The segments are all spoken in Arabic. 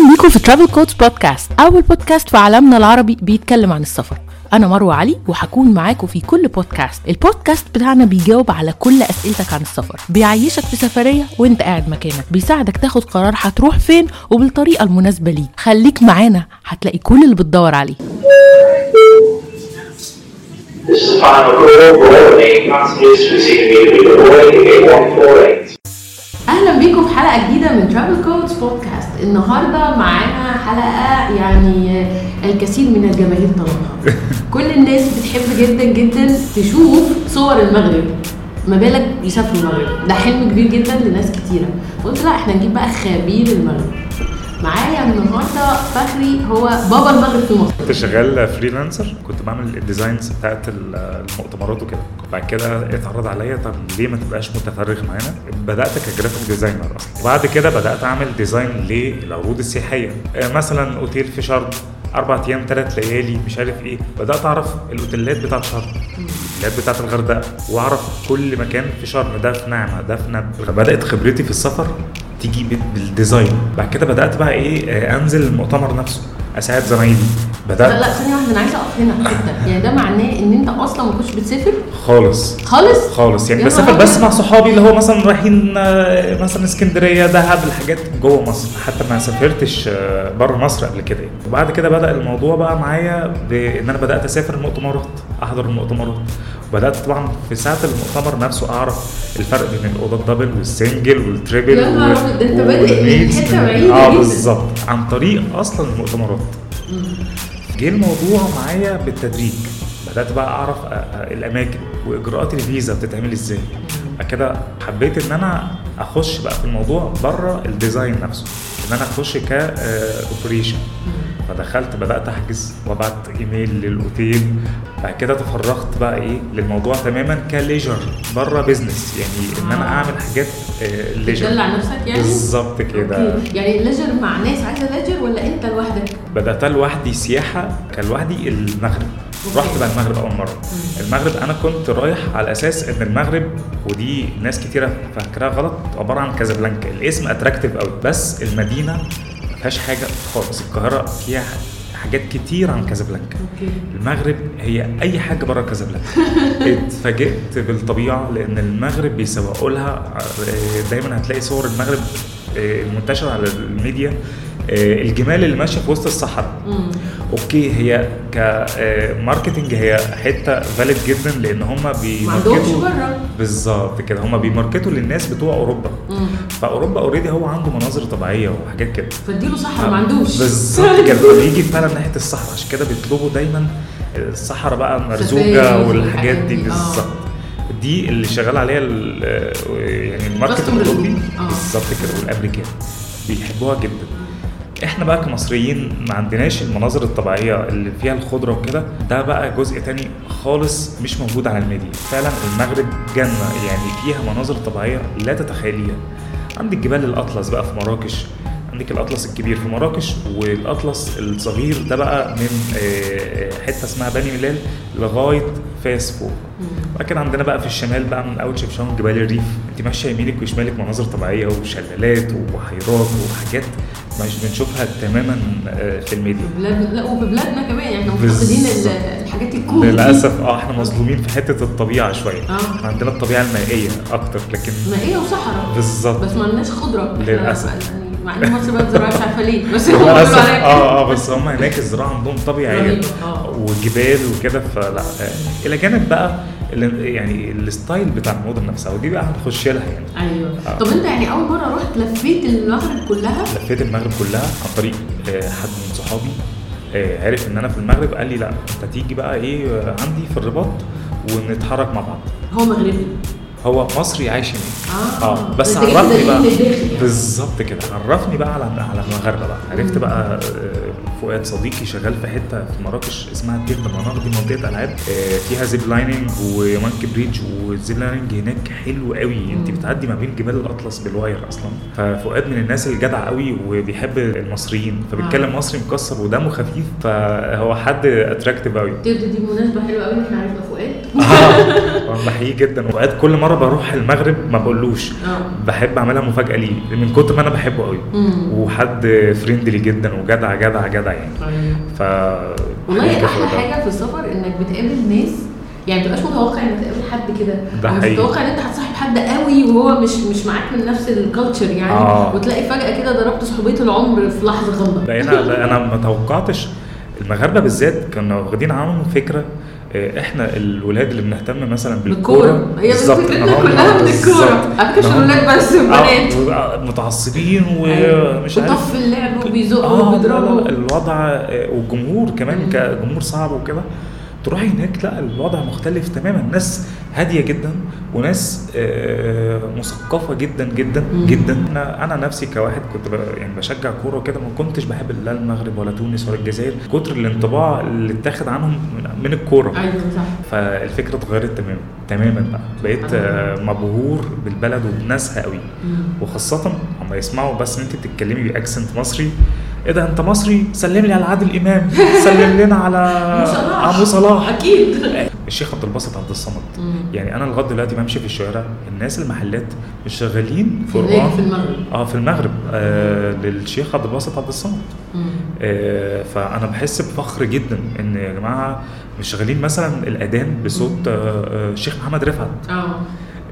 أهلا بيكم في ترافل كودز بودكاست أول بودكاست في عالمنا العربي بيتكلم عن السفر. أنا مروة علي وهكون معاكم في كل بودكاست البودكاست بتاعنا بيجاوب على كل أسئلتك عن السفر. بيعيشك في سفرية وأنت قاعد مكانك. بيساعدك تاخد قرار هتروح فين وبالطريقة المناسبة ليك. خليك معانا هتلاقي كل اللي بتدور عليه. This is final call. For main passengers receiving immediately Boeing 8148. أهلا بيكم في حلقة جديدة من Travel Codes بودكاست النهارده معانا حلقة يعني الكثير من الجماهير طلبها. كل الناس بتحب جدا جدا تشوف صور المغرب. ما بالك يسافروا المغرب؟ ده حلم كبير جدا لناس كتيرة. قلت لا إحنا نجيب بقى خبير المغرب. معايا النهارده فخري هو بابا المغرب في مصر. كنت شغال freelancer كنت بعمل ال designs بتاعت المؤتمرات وكده. بعد كده اتعرض عليا طب ليه ما تبقاش متفرغ معانا؟ بدأت ك graphic designer أصلا. وبعد كده بدأت أعمل design للعروض السياحية. آه، مثلا أوتيل في شرم أربع أيام ثلاث ليالي مش عارف إيه. بدأت أعرف الأوتيلات بتاعت شرم الأوتيلات بتاعت الغردقة وأعرف كل مكان في شرم. ده في نعمة ده في نبق بدأت خبرتي في السفر تيجي بال- بال design. بعد كده بدأت بقى إيه آه، أنزل المؤتمر نفسه. اساعد زمايلي. بدأت؟ لا لا ثانية واحدة أنا عايزة أقف هنا حتة يعني ده معناه إن أنت أصلا ما كنتش بتسافر؟ خالص. خالص؟ خالص. يعني بسافر بس. مع صحابي اللي هو مثلا رايحين آه، مثلا اسكندرية دهب الحاجات جوه مصر. حتى ما سافرتش بره مصر قبل كده. وبعد كده بدأ الموضوع بقى معايا بإن أنا بدأت أسافر المؤتمرات أحضر المؤتمرات وبدات طبعا في ساعة المؤتمر نفسه أعرف الفرق بين الأوضة ال double وال single وال triple يا نهار أنت بادئ. حتة بعيدة آه. بالظبط. عن طريق أصلا المؤتمرات. جه الموضوع معايا بالتدريج. بدأت بقى أعرف أ- أ- الأماكن وإجراءات الفيزا بتتعمل إزاي. كده حبيت إن أنا أخش بقى في الموضوع بره ال design نفسه. إن أنا أخش ك operation فدخلت بدأت أحجز وأبعت إيميل للأوتيل. بعد كده تفرغت بقى إيه للموضوع تماما ك leisure بره business يعني إن أنا أعمل حاجات leisure تدلع نفسك يعني؟ بالظبط كده. يعني ال leisure مع ناس عايزة leisure ولا أنت لوحدك؟ بدأت لوحدي سياحة كان لوحدي المغرب. okay. رحت بقى المغرب أول مرة. المغرب أنا كنت رايح على أساس إن المغرب ودي ناس كتيرة فاكراها غلط عبارة عن كازابلانكا. الاسم attractive أوي بس المدينة ما فيهاش حاجة خالص. القاهرة فيها حاجات كتير عن كازابلانكا. المغرب هي أي حاجة بره كازابلانكا. اتفاجئت بالطبيعة لأن المغرب بيسوقوا لها آه، دايما هتلاقي صور المغرب آه، المنتشره على الميديا. الجمال اللي ماشية في وسط الصحراء. okay هي ك marketing هي حتة valid جدا لأن هم بيماركتوا بالظبط كده. هم بيماركتوا للناس بتوع أوروبا. مم. فأوروبا already هو عنده مناظر طبيعية وحاجات كده. فاديله صحراء ما عندوش. بالظبط كده. بيجي فعلا ناحية الصحراء. عشان كده بيطلبوا دايما الصحراء بقى مرزوقه والحاجات دي. آه. بالظبط. دي اللي شغال عليها يعني ال market الاوروبي آه. بالظبط كده. والأمريكان. بيحبوها جدا. إحنا بقى كمصريين ما عندناش المناظر الطبيعية اللي فيها الخضرة وكده. ده بقى جزء تاني خالص مش موجود على الميديا. فعلا المغرب جنة يعني فيها مناظر طبيعية لا تتخيليها. عندك جبال الأطلس بقى في مراكش. عندك الأطلس الكبير في مراكش والأطلس الصغير ده بقى من آه، حتة اسمها بني ملال لغاية فاس فوق كده عندنا بقى في الشمال بقى من اول شفشاون جبال الريف انت ماشية يمينك وشمالك مناظر طبيعية وشلالات وبحيرات وحاجات مش بنشوفها تماما آه، في الميديا بلاد لا وفي بلادنا كمان يعني إحنا. مفتقدين ال- الحاجات ال cool. للأسف آه إحنا مظلومين في حتة الطبيعة شوية آه. عندنا الطبيعة المائية أكتر لكن مائية وصحراء بالظبط بس ما لناش خضرة إحنا للأسف. يعني مع ان مصر بقى زراعة مش عارفة ليه. بس هم آه آه بس هم هناك الزراعة عندهم طبيعية آه. وجبال وكده فلا آه، إلى جانب بقى يعني ال style بتاع المدن نفسها ودي بقى هنخش لها يعني. أيوه. آه. طب أنت يعني أول مرة رحت لفيت المغرب كلها؟ لفيت المغرب كلها عن طريق آه، حد من صحابي عرف إن أنا في المغرب قال لي لا أنت تيجي بقى إيه عندي في الرباط ونتحرك مع بعض. هو مغربي. هو مصري عايش هناك. آه. آه. بس ده كده عرفني بقى. بالظبط كده. عرفني بقى على على المغاربه بقى. عرفت بقى آه، فؤاد صديقي شغال في حتة في مراكش اسمها Terres d'Amanar دي منطقة العاب آه، فيها zip lining و monkey bridge وال zip lining هناك حلو قوي. انت بتعدي ما بين جبال الأطلس بال wire أصلا. ففؤاد من الناس الجدع قوي وبيحب المصريين. فبيتكلم مصري مكسر ودمه خفيف فهو حد attractive قوي. طب ودي مناسبة حلوة قوي إحنا عرفنا فؤاد. بحييه جدا. وأوقات كل مرة بروح المغرب ما بقولوش. بحب أعملها مفاجأة ليه؟ من كتر ما أنا بحبه قوي. وحد friendly جدا وجدع جدع جدع يعني أيوة. ف والله حقيقي أحلى. حاجة في السفر إنك بتقابل ناس يعني متبقاش متوقع إنك تقابل حد كده ده مش حقيقي. متوقع إن أنت هتصاحب حد قوي وهو مش مش معاك من نفس ال culture يعني آه. وتلاقي فجأة كده ضربت صحوبية العمر في لحظة غامضه بقينا لا أنا ما توقعتش المغاربة بالذات كانوا واخدين عنهم فكرة إحنا الولاد اللي بنهتم مثلا بالكورة. هي فكرتنا كلها من. الكوره على فكره مش الولاد بس البنات آه، متعصبين أيوة. ومش عارف. وطف اللعب وبيزقوا لا، وبيضربوا. الوضع آه، والجمهور كمان. كجمهور صعب وكده. تروح هناك لا الوضع مختلف تماما. ناس هادية جدا وناس آه، مثقفة جدا جدا. جدا. أنا أنا نفسي كواحد كنت يعني بشجع كورة وكده ما كنتش بحب لا المغرب ولا تونس ولا الجزائر كتر الانطباع اللي اتاخد عنهم من- الكورة. أيوه صح. فالفكرة اتغيرت تماما تماما بقى. بقيت آه، مبهور بالبلد وبناسها قوي. وخاصة هم يسمعوا بس إن أنت بتتكلمي بأكسنت مصري إيه ده أنت مصري؟ سلم لي على عادل إمام. سلم لنا على مو صلاح. أكيد. الشيخ عبد الباسط عبد الصمد. يعني أنا لغاية دلوقتي بمشي في الشوارع الناس المحلات مش شغالين هناك في المغرب. آه في المغرب. آه للشيخ عبد الباسط عبد الصمد. آه فأنا بحس بفخر جدا إن يا جماعة مش شغالين مثلا الأذان بصوت آه آه الشيخ محمد رفعت. آه.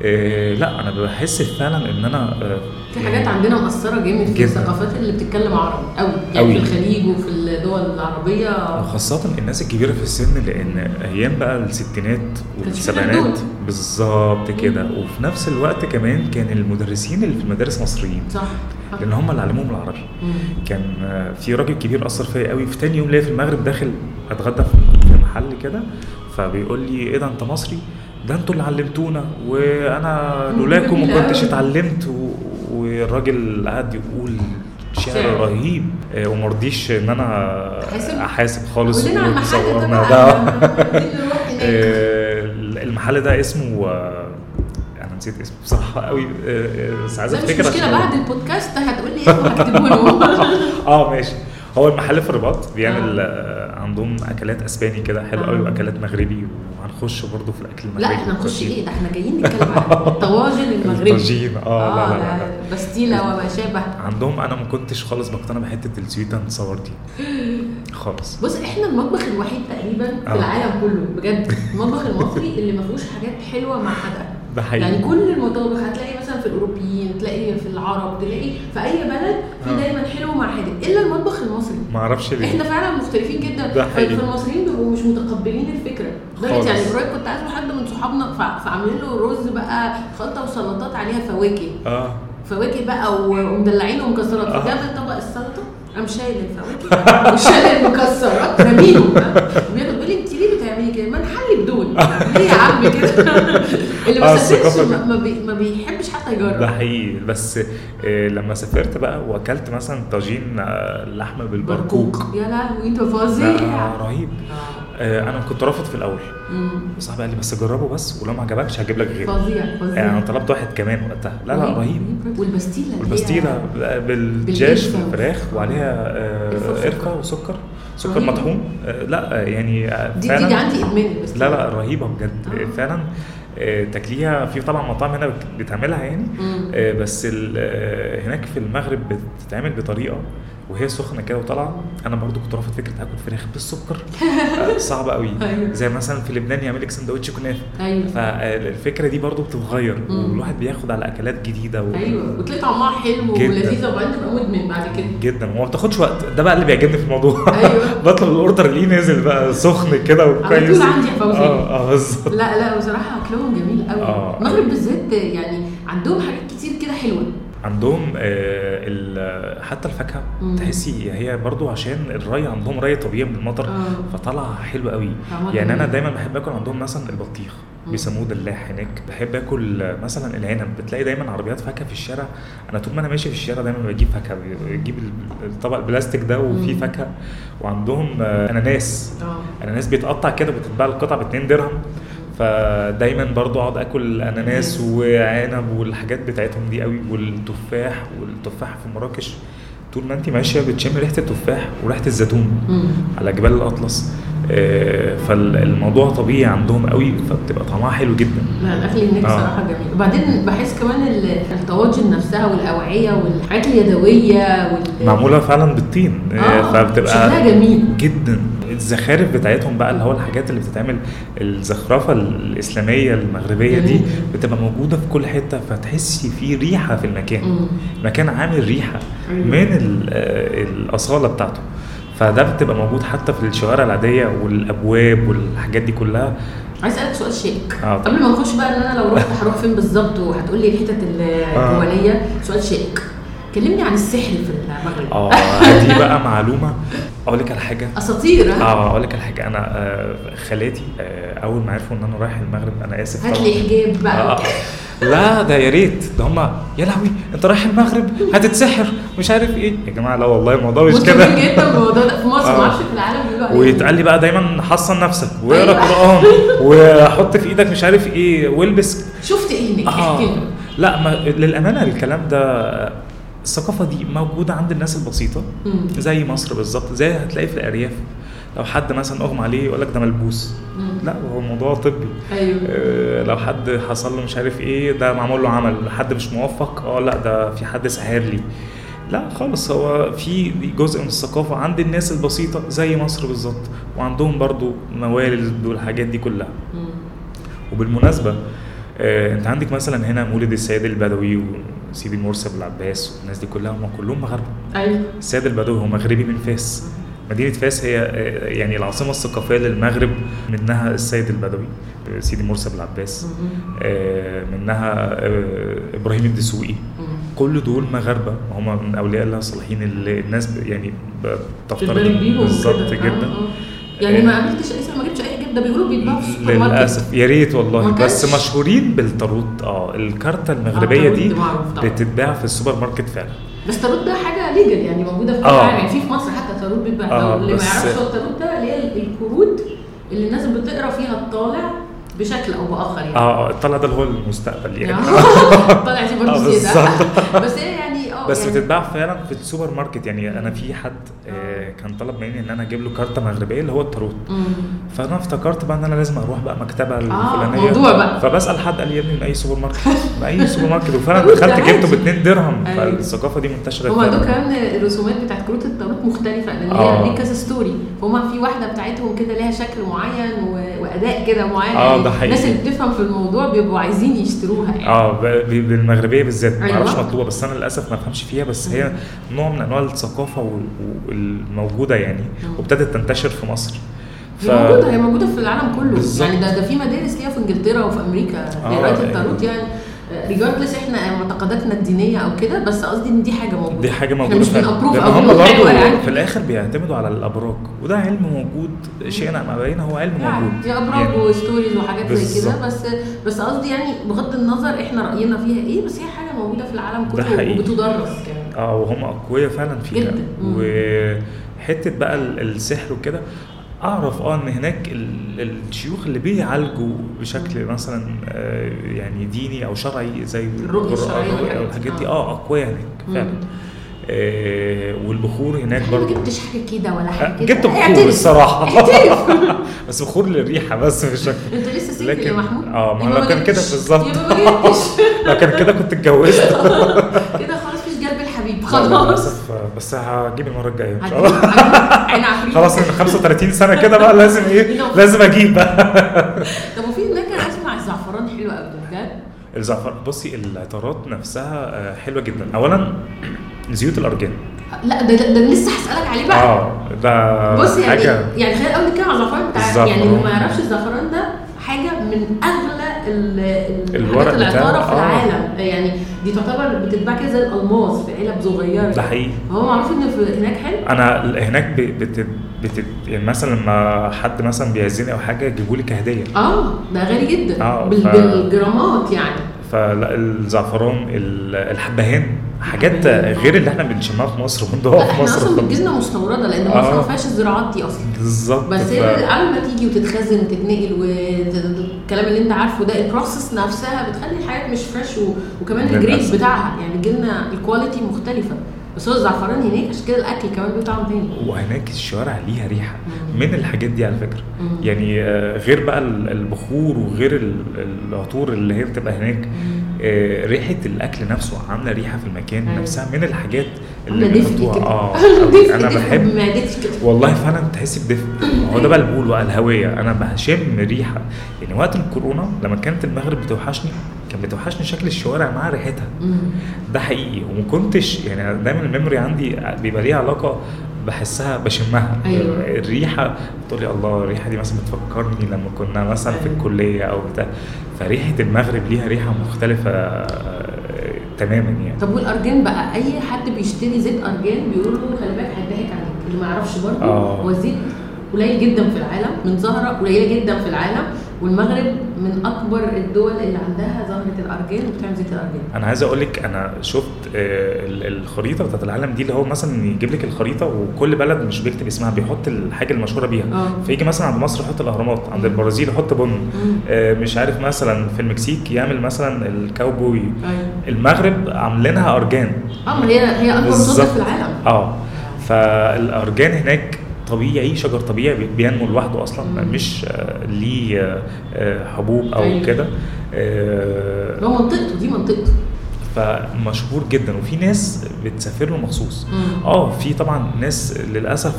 آه لا أنا بحس فعلا إن أنا آه في حاجات عندنا مؤثرة جامد في. الثقافات اللي بتتكلم عربي قوي يعني أوي. في الخليج وفي الدول العربية وخاصة الناس الكبيرة في السن لأن أيام بقى الستينات والسبعينات. بالظبط كده وفي نفس الوقت كمان كان المدرسين اللي في المدارس مصريين صح. لأن هم اللي علموهم العربي مم. كان آه، في راجل كبير أثر فيا قوي في تاني يوم ليا في المغرب داخل أتغدى في في محل كده فبيقول لي إيه ده أنت مصري؟ ده أنتوا اللي علمتونا وأنا لولاكم ما كنتش. اتعلمت والراجل قعد يقول شعر. رهيب آه، وما رضيش إن أنا؟ أحاسب؟ خالص وصورنا ده. آه، المحل ده اسمه آه، أنا نسيت اسمه بصراحة قوي بس عايز مش أفتكر مشكلة عشان- بعد البودكاست هتقول لي اسمه هكتبه له. آه ماشي. هو المحل في الرباط بيعمل عندهم أكلات أسباني كده حلو قوي آه. وأكلات مغربي. وهنخش برضه في الأكل المغربي. لا إحنا نخش والطاجين. إيه؟ ده إحنا جايين نتكلم عن الطواجن المغربي. الطاجين، آه، لا، لا، لا، لا. بستيلة وما شابه عندهم أنا ما كنتش خالص بقتنع بحتة السويت نصور دي. خالص. بص إحنا المطبخ الوحيد تقريبا في آه. العالم كله بجد. المطبخ المصري اللي ما فيهوش حاجات حلوة مع حدقه ده حقيقي يعني كل المطابخ هتلاقي مثلا في الأوروبيين تلاقي في العرب تلاقي في أي بلد في آه. دايما حلو مع حادق إلا المطبخ المصري ما أعرفش ليه إحنا فعلا مختلفين جدا ده حقيقي. فالمصريين بيبقوا مش متقبلين الفكرة لدرجه خالص. يعني قريب كنت عازمه حد من صحابنا فعاملين له رز بقى خلطة وسلطات عليها فواكه آه فواكه بقى و- ومدلعين ومكسرات آه. فجاب طبق السلطة قام شايل الفواكه وشايل المكسرات بياخد بيقول لي انت ليه بتعملي كده؟ ما نحلي بدون ليه يا عم كده؟ اللي ما آه، الثقافة دي. ما- ما, بي ما بيحبش حتى ده يجرب حقيقي. بس آه، لما سافرت بقى وأكلت مثلا طاجين آه، لحمة بالبرقوق يا لهوي انت فظيع. ده رهيب. آه. أنا كنت رافض في الأول. صاحبي قال لي بس جربه بس ولو ما عجبكش هجيب لك غيره. فظيع فظيع. يعني أنا طلبت واحد كمان وقتها. لا لا رهيب والبستيلة هي- والبستيره بالدجاج. بالفراخ وعليها آه، وسكر. قرفة وسكر. سكر. مطحون. آه، لا يعني آه، دي فعلا دي عندي إدمان لا لا رهيبة بجد. فعلا تاكليها في طبعا مطاعم هنا بت- بتعملها يعني. آه، بس آه، هناك في المغرب بتتعمل بطريقة وهي سخنة كده وطالعة. أنا برضو كنت رافض فكرة آكل فراخ بالسكر. آه، صعبه قوي. أيوة. زي مثلا في لبنان يعمل لك سندوتش كنافة. أيوه. فالفكرة دي برضو بتتغير. والواحد بياخد على أكلات جديدة و... أيوه. وتلاقي طعمها حلو. ولذيذه وبعدين تبقى مدمن بعد كده. جدا. وما بتاخدش وقت. ده بقى اللي بيعجبني في الموضوع. أيوة. بطلب الأوردر اللي نازل بقى سخن كده وكويس طول عندي يا فوزي. آه آه بالظبط. لا لا بصراحة أكلهم جميل قوي. آه. المغرب بالذات يعني عندهم حاجات كتير عندهم آه حتى الفاكهة. تحسي هي برضو عشان الري عندهم ري طبيعي من المطر آه. فطلع حلو قوي يعني أنا. دايما بحب آكل عندهم مثلا البطيخ. بيسموه دلاح هناك بحب آكل مثلا العنب بتلاقي دايما عربيات فاكهة في الشارع أنا طول ما أنا ماشي في الشارع دايما بجيب فاكهة بجيب ال- الطبق البلاستيك ده وفيه. فاكهة وعندهم آه، أناناس أناناس بيتقطع كده بتتباع القطعه ب 2 درهم فدايما برضو أقعد آكل أناناس وعنب والحاجات بتاعتهم دي قوي والتفاح والتفاح في مراكش طول ما انت ماشية بتشم ريحة التفاح وريحة الزيتون. على جبال الأطلس آه، فالموضوع طبيعي عندهم قوي فبتبقى طعمها حلو جدا لا الأكل هناك آه. صراحة جميل وبعدين بحس كمان ال- الطواجن نفسها والأوعية والحاجات اليدوية وال معمولة فعلا بالطين آه، آه، فبتبقى شكلها جميل. جدا الزخارف بتاعتهم بقى اللي هو الحاجات اللي بتتعمل الزخرفة الإسلامية المغربية دي. بتبقى موجودة في كل حتة فتحسي في ريحة في المكان. المكان عامل ريحة أيوة. من آه، الأصالة بتاعته فده بتبقى موجود حتى في الشوارع العادية والأبواب والحاجات دي كلها عايز أسألك سؤال شيك آه. قبل ما نخش بقى إن أنا لو رحت هروح فين بالظبط وهتقول لي الحتت الجوانيه سؤال شيك كلمني عن السحر في المغرب آه دي بقى معلومة. أقول لك على حاجة. أساطير آه أقول لك على حاجة. أنا آه، خالاتي آه، أول ما عرفوا إن أنا رايح المغرب أنا آسف هات. لي حجاب بقى. آه. لا ده يا ريت. ده هم يا لهوي أنت رايح المغرب؟ هتتسحر. مش عارف إيه. يا جماعة لا والله الموضوع مش كده. جدا بالموضوع ده. في مصر آه. ما أعرفش في العالم عليه ويتقال لي بقى دايما حصن نفسك. واقرا أيوة. قرآن. وحط في إيدك مش عارف إيه والبس. شفت إيه؟ لنا لا ما للأمانة الكلام ده الثقافة دي موجودة عند الناس البسيطة. زي مصر بالظبط زي هتلاقي في الأرياف. لو حد مثلا أغمى عليه يقول لك ده ملبوس. لا هو موضوع طبي. أيوه. آه، لو حد حصل له مش عارف إيه ده معمول له عمل. حد مش موفق آه لا ده في حد سحر لي. لا خالص هو في جزء من الثقافة عند الناس البسيطة زي مصر بالظبط. وعندهم برضو موالد والحاجات دي كلها. مم. وبالمناسبة آه أنت عندك مثلا هنا مولد السيد البدوي وسيدي مرسي العباس والناس دي كلها هم كلهم مغاربة أيوه السيد البدوي هو مغربي من فاس مدينة فاس هي يعني العاصمة الثقافية للمغرب منها السيد البدوي سيدي مرسي العباس مم. آه، منها آه، إبراهيم الدسوقي. كل دول مغاربة هم من أولياء الله الصالحين اللي الناس يعني بتفترض بالظبط. جدا آه،. يعني ما قابلتش لسه ما جبتش ده بيقولوا بيتباعوا في السوبر ماركت. للأسف. يا ريت والله. بس مشهورين بالطاروت. آه الكارتة المغربية آه، دي. بتتباع في السوبر ماركت فعلا. بس تاروت ده حاجة legal يعني موجودة في كل آه. يعني في في مصر حتى تاروت بيتباع. آه، اللي ما يعرفش هو التاروت ده اللي هي الكروت اللي الناس بتقرأ فيها الطالع بشكل أو بآخر يعني. آه الطالع ده اللي هو المستقبل يعني. طالع دي آه، برضه زياده. بس هي بس يعني بتتباع فعلا في السوبر ماركت يعني أنا في حد آه، كان طلب مني إن أنا أجيب له كارتة مغربية اللي هو التاروت. فأنا افتكرت بقى إن أنا لازم أروح بقى مكتبة الفلانية موضوع بقى. فبسأل حد قال لي يا ابني من أي سوبر ماركت من أي سوبر ماركت وفعلا دخلت. جبته ب 2 درهم أيوة. فالثقافة دي منتشرة عندهم فعلاً. كمان الرسومات بتاعت كروت التاروت مختلفة لأن آه. هي كذا story فهم في واحدة بتاعتهم كده ليها شكل معين و... وأداء كده معين آه، يعني ده حقيقي. الناس اللي بتفهم في الموضوع بيبقوا عايزين يشتروها يعني آه بالمغربية بالذات ما أيوة. أعرفش مطلوبة بس أنا للأسف ما بفهمش فيها بس هي نوع من أنواع الثقافة والموجودة يعني مم. وابتدت تنتشر في مصر هي موجودة هي موجودة في العالم كله بالظبط. يعني ده ده في مدارس ليها في إنجلترا وفي أمريكا آه، لقراءة أيوة. التاروت يعني ريجاردلس إحنا معتقداتنا الدينية أو كده بس قصدي إن دي حاجة موجودة. دي حاجة موجودة مش بنابروف أو هم برضه يعني. في الآخر بيعتمدوا على الأبراج. وده علم موجود شئنا ام ابينا هو علم موجود. يعني يا ابراج و stories وحاجات زي كده. بس بس قصدي يعني بغض النظر إحنا رأينا فيها إيه بس هي حاجة موجودة في العالم ده كله حقيقي. وبتدرس كمان آه وهم أقوياء فعلا فيها. جدا. وحتة بقى ال- السحر وكده أعرف آه إن هناك ال- الشيوخ اللي بيعالجوا بشكل مثلا آه، يعني ديني أو شرعي زي والحاجات أو. الحاجات دي. آه. آه. أقوياء هناك. فعلا. آه والبخور هناك إحنا ما جبتش حاجة كده ولا حاجة آه، كده؟ جبت بخور. الصراحة. بس بخور للريحة بس مش شكل أنت لسه سنجل لكن- يا محمود؟ آه، ما لو كان كده. بالظبط. لو كان كده كنت اتجوزت. كده خلاص مفيش جلب الحبيب لا، خلاص. آه، بس هجيب المرة الجاية إن شاء الله. خلاص من 35 سنة كده بقى لازم إيه؟ لازم أجيب. بقى طب وفي هناك أنا أسمع الزعفران حلو قوي بجد؟ الزعفران بصي العطارات نفسها آه، حلوة جدا. اولا زيوت الارجان لا ده ده, ده لسه هسألك عليه بقى. آه ده بص يعني حاجة. يعني خلينا الأول نتكلم على الزعفران بتاع. يعني اللي ما يعرفش الزعفران ده حاجة من أغلى الورق بتاعه، في آه. العالم يعني دي تعتبر بتتباع كده زي الالماس في علب صغيرة. ده حقيقي. هو معروف ان في هناك حلو؟ أنا هناك بت بت يعني مثلا لما حد مثلا بيعزني أو حاجة يجيبوا لي كهدية. آه ده غالي جدا. آه، بال- ف- بالجرامات يعني. فلا الزعفران ال- الحبهان حاجات آه. غير اللي إحنا بنشمها في مصر وبندوقها في إحنا مصر أصلا خالص. بتجيلنا مستوردة لأن آه. مصر ما فيهاش الزراعات دي أصلا. بالظبط بس ف- قبل ما تيجي وتتخزن وتتنقل والكلام اللي انت عارفه ده ال process نفسها بتخلي الحاجات مش fresh و... وكمان. ال grade بتاعها يعني بيجيلنا ال quality مختلفة بس هو الزعفران هناك عشان كده الأكل كمان له طعم تاني وهناك الشوارع ليها ريحة مم. من الحاجات دي على فكرة مم. يعني آه، غير بقى ال- البخور وغير ال- العطور اللي هي بتبقى هناك ريحة الأكل نفسه عاملة ريحة في المكان أيوة. نفسها من الحاجات اللي كده. آه أنا بحب والله فعلا تحسي بدفء هو ده بقى اللي بقوله بقى الهوية. أنا بشم ريحة. يعني وقت الكورونا لما كانت المغرب بتوحشني كان بتوحشني شكل الشوارع مع ريحتها. ده حقيقي. وما كنتش يعني دايما الميموري عندي بيبقى ليها علاقة بحسها بشمها. أيوة. الريحة تقول لي الله الريحة دي مثلا بتفكرني لما كنا مثلا في أيوة. الكلية أو بتاع. فريحة المغرب ليها ريحة مختلفة تماما يعني. طب والأرجان بقى؟ أي حد بيشتري زيت أرجان بيقول له خلي بالك هيضحك عليك اللي ما يعرفش برضه آه. هو الزيت قليل جدا في العالم من زهرة قليلة جدا في العالم. والمغرب من أكبر الدول اللي عندها زهره الارجان وبتعمل زيت الارجان أنا عايز أقول لك أنا شفت آه، ال- الخريطة بتاعت العالم دي اللي هو مثلا يجيب لك الخريطة وكل بلد مش بيكتب اسمها بيحط الحاجة المشهورة بيها آه. فيجي مثلا عند مصر يحط الأهرامات عند. البرازيل يحط بن. آه، مش عارف مثلا في المكسيك يعمل مثلا الكاوبوي أيوه المغرب عاملينها أرجان آه هي هي أكبر. في العالم آه فالأرجان هناك طبيعي شجر طبيعي بي- بينمو لوحده أصلا مم. مش آه، ليه آه، آه، حبوب أو أيوة. كده هو منطقته دي منطقته فمشهور جدا وفي ناس بتسافر له مخصوص مم. آه في طبعا ناس للأسف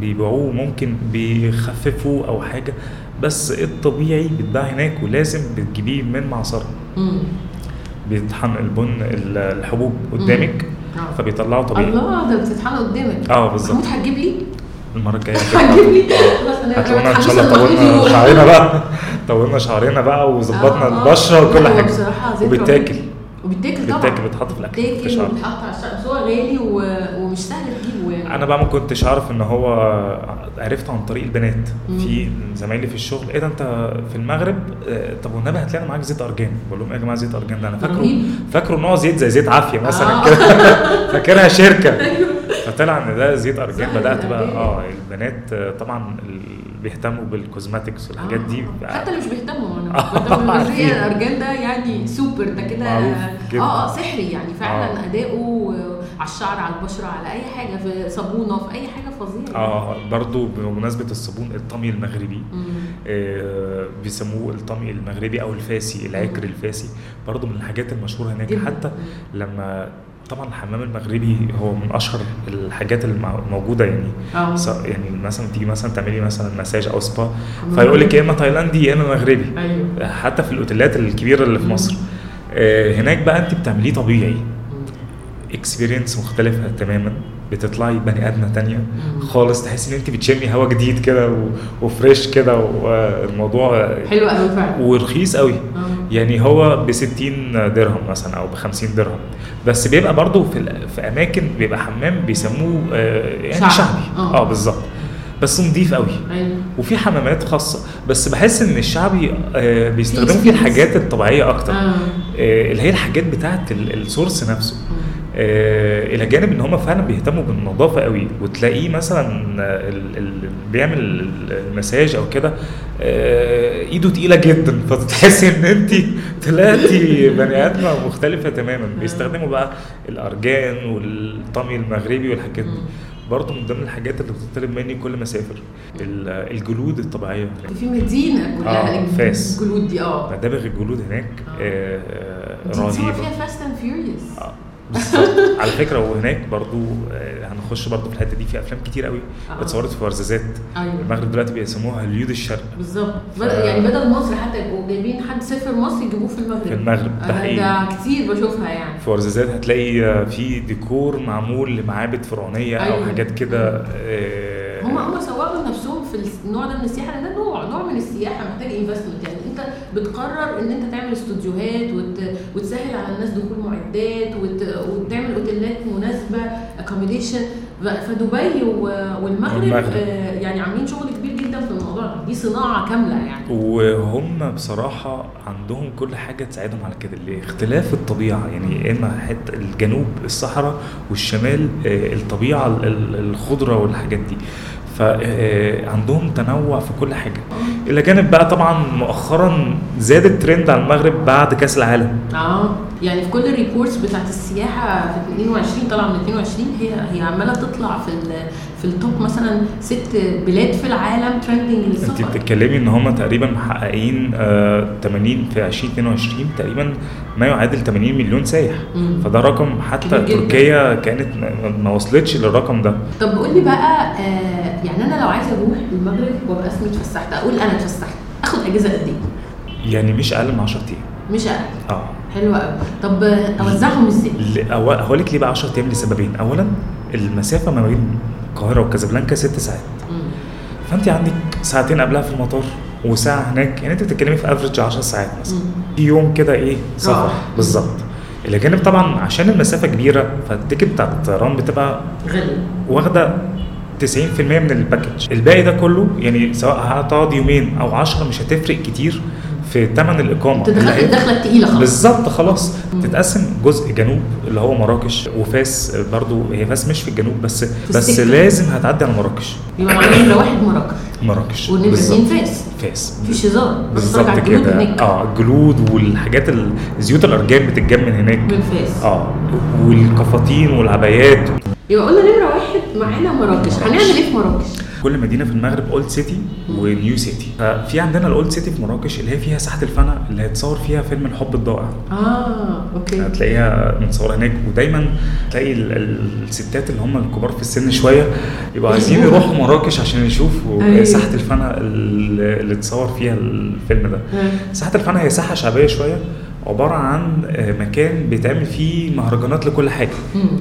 بيبيعوه ممكن بيخففوا أو حاجة بس الطبيعي بيتباع هناك ولازم بتجيبيه من معصرة مم. بيطحن البن ال- الحبوب قدامك آه. فبيطلعوا طبيعي الله ده بتتحل قدامك آه بالظبط. محمود هتجيب لي المرة الجاية أنا هتلاقونا إن شاء الله طولنا. شعرنا بقى. طولنا شعرنا بقى وظبطنا آه، آه. البشرة وكل حاجة. رهيب. وبيتاكل. طبعا. بيتاكل بيتحط في الأكل. الشعر وبيتحط على الشعر بس هو غالي. ومش سهل تجيبه يعني. أنا بقى ما كنتش أعرف إن هو عرفته عن طريق البنات. مم. في زمايلي في الشغل. إيه ده أنت في المغرب؟ آه، طب والنبي لنا معاك زيت أرجان. بقول لهم إيه يا جماعة زيت أرجان ده؟ أنا فاكره. فاكره إن هو زيت زي زيت عافية مثلا آه. كده. فاكرها شركة. فطلع إن ده زيت ارجان بدأت بقى. آه البنات آه، طبعا بيهتموا بال cosmetics والحاجات دي آه. حتى اللي مش بيهتموا أنا آه، الارجان ده يعني سوبر ده كده. آه آه سحري يعني فعلا. أداؤه على الشعر على البشرة على أي حاجة في صابونة في أي حاجة فظيعة آه برضو بمناسبة الصابون الطمي المغربي. آه، بيسموه الطمي المغربي أو الفاسي العكر الفاسي برضو من الحاجات المشهورة هناك. حتى لما طبعا الحمام المغربي هو من أشهر الحاجات الموجوده يعني س- يعني مثلا تيجي مثلا تعملي مثلا مساج أو سبا فيقول لك. يا إما تايلاندي يا إما مغربي أيوه حتى في الأوتيلات الكبيرة اللي في. مصر آه، هناك بقى انت بتعمليه طبيعي. experience مختلفة تماما بتطلعي بني آدمة تانية. خالص تحسي إن انت بتشمي هوا جديد كده و fresh كده والموضوع حلو قوي فعلا ورخيص قوي آه. يعني هو ب 60 درهم مثلا أو ب 50 درهم بس بيبقى برضو في في أماكن بيبقى حمام بيسموه آه، يعني شعبي. آه. آه بالظبط بس نضيف قوي أيوه وفي حمامات خاصة بس بحس إن الشعبي آه، بيستخدموا في فيه. الحاجات الطبيعية أكتر آه. آه، اللي هي الحاجات بتاعت ال- السورس نفسه. آه، إلى جانب إن هم فعلا بيهتموا بالنظافة قوي. وتلاقيه مثلا آه، ال- ال- اللي بيعمل ال- المساج أو كده آه، إيده تقيلة جدا. فتحسي إن انت طلعتي بني آدمة مختلفة تماما. بيستخدموا بقى الأرجان والطمي المغربي والحاجات دي. برضه من ضمن الحاجات اللي بتطلب مني كل ما أسافر ال- الجلود الطبيعية. في مدينة كلها آه، فاس. الجلود دي آه. مدابغ الجلود هناك آه، تصور رهيبة. فيها Fast and Furious آه، على فكرة وهناك برضو آه، هنخش برضو في الحتة دي في أفلام كتير قوي آه. اتصورت في ورزازات. أيوه. المغرب دلوقتي بيسموها هوليود الشرق. بالظبط. ف- يعني بدل مصر حتى يبقوا جايبين حد سافر مصر يجيبوه في المغرب. في المغرب، ده أنا حقيقي. ده كتير بشوفها يعني. في ورزازات هتلاقي آه، في ديكور معمول لمعابد فرعونية أو أيوة. حاجات كده آه، هم هم سوقوا نفسهم في النوع ده من السياحة لأن ده نوع نوع من السياحة محتاج investment يعني. انت بتقرر ان انت تعمل استوديوهات وت... وتسهل على الناس دخول معدات وت... وتعمل اوتيلات مناسبة accommodation فدبي و... والمغرب. آه يعني عاملين شغل كبير جدا في الموضوع ده. دي صناعة كاملة يعني. وهم بصراحة عندهم كل حاجة تساعدهم على كده. اختلاف الطبيعة يعني يا إما حتة الجنوب الصحراء والشمال آه، الطبيعة ال- ال- الخضرة والحاجات دي. فعندهم تنوع في كل حاجة. إلى جانب بقى طبعا مؤخرا زاد الترند على المغرب بعد كأس العالم. آه يعني في كل ال reports بتاعت السياحة في 22 طالعة من 22 هي هي عمالة تطلع في في ال top مثلا ست بلاد في العالم ترندنج انت للسفر بتتكلمي إن هم تقريبا محققين آه 80 في 2022 تقريبا ما يعادل 80 مليون سايح مم. فده رقم حتى. تركيا كانت ما- وصلتش للرقم ده طب قول لي بقى آه يعني أنا لو عايزة أروح المغرب وأبقى اسمي اتفسحت أقول أنا اتفسحت أخد أجازة قد إيه؟ يعني مش أقل من 10 أيام مش أقل آه حلو قوي طب آه، أوزعهم إزاي؟ هقول لك ليه بقى 10 أيام لسببين اولا المسافة ما بين القاهرة وكازابلانكا ست ساعات. فأنت عندك ساعتين قبلها في المطار وساعة هناك يعني أنت بتتكلمي في average 10 ساعات مثلا. في يوم كده إيه سفر. راح. بالظبط. إلى جانب طبعا عشان المسافة كبيرة فال ticket بتاعت الطيران بتبقى غالي واخدة 90% من ال package. الباقي ده كله يعني سواء هتقعد يومين أو 10 مش هتفرق كتير. في ثمن الإقامة. هي- الدخلة التقيلة خلاص. بالظبط خلاص. تتقسم جزء جنوب اللي هو مراكش وفاس برضو هي فاس مش في الجنوب بس بس السكة. لازم هتعدي على مراكش. يبقى نمره واحد مراكش. مراكش. اثنين فاس. فاس. مفيش هزار بالظبط كده. آه الجلود والحاجات ال- زيوت الارجان بتتجمع هناك. من فاس. آه والكفاطين والعبايات. يبقى قلنا نمره واحد معانا مراكش. هنعمل إيه في مراكش؟ كل مدينة في المغرب old city و new city ففي عندنا ال old city في مراكش اللي هي فيها ساحة الفنا اللي هيتصور فيها فيلم الحب الضائع. آه أوكي. هتلاقيها متصورة هناك. ودايما تلاقي ال- ال- الستات اللي هم الكبار في السن شوية يبقوا عايزين يروحوا مراكش عشان يشوفوا أيوة. ساحة الفنا اللي اتصور فيها الفيلم ده. آه. ساحة الفنا هي ساحة شعبية شوية. عبارة عن آه، مكان بيتعمل فيه مهرجانات لكل حاجة.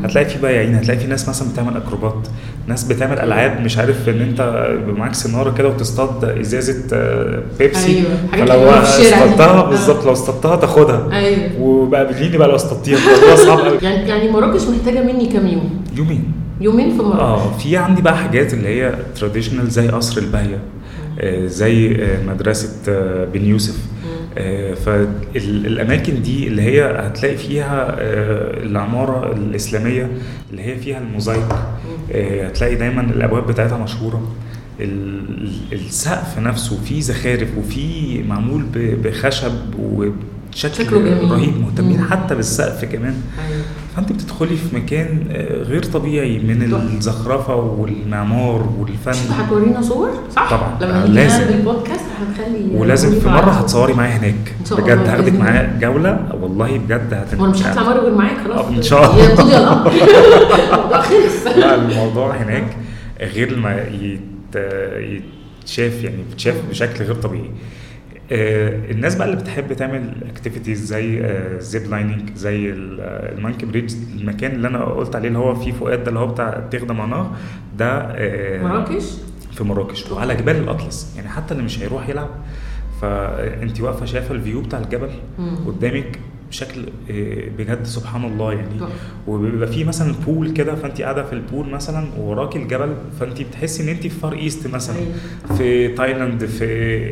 هتلاقي فيه بياعين هتلاقي فيه ناس مثلا بتعمل أكروبات ناس بتعمل ألعاب مش عارف إن أنت معاك سنارة كده وتصطاد إزازة آه، بيبسي. أيوة، فلو. اصطادتها آه. بالظبط لو اصطادتها تاخدها. أيوه. وبقى بقى لو اصطادتيها الموضوع صعب قوي يعني يعني مراكش محتاجة مني كام يوم؟ يومين. يومين في مراكش؟ آه في عندي بقى حاجات اللي هي traditional زي قصر الباهيه زي مدرسة بن يوسف. فالأماكن دي اللي هي هتلاقي فيها آه، العمارة الإسلامية اللي هي فيها الموزايك آه، هتلاقي دايما الأبواب بتاعتها مشهورة ال- السقف نفسه فيه زخارف وفيه معمول بخشب وشكل. رهيب مهتمين. حتى بالسقف كمان أيوه فانت بتدخلي في مكان آه، غير طبيعي من. الزخرفة والمعمار مش والفن هتورينا صور صح؟ طبعا. لما لازم. نعمل البودكاست هنخلي ولازم في مرة هتصوري معايا هناك بجد هاخدك معايا جولة والله بجد هتبقى وأنا مش هطلع مرة غير معاك خلاص آه، إن شاء الله. يا الامر خلص لا الموضوع هناك غير ما يت... يتشاف يعني بتشاف بشكل غير طبيعي الناس بقى اللي بتحب تعمل activities زي zip lining زي آه، ال monkey bridge المكان اللي أنا قلت عليه اللي هو فيه فؤاد ده اللي هو بتاع تغدى منار ده آه، مراكش في مراكش وعلى جبال الأطلس يعني حتى اللي مش هيروح يلعب فانت واقفة شايفة ال view بتاع الجبل. قدامك بشكل آه، بجد سبحان الله يعني. وبيبقى في مثلا pool كده فانت قاعدة في ال pool مثلا ووراكي الجبل فانت بتحسي إن انت في Far East مثلا. أيوة. في تايلاند في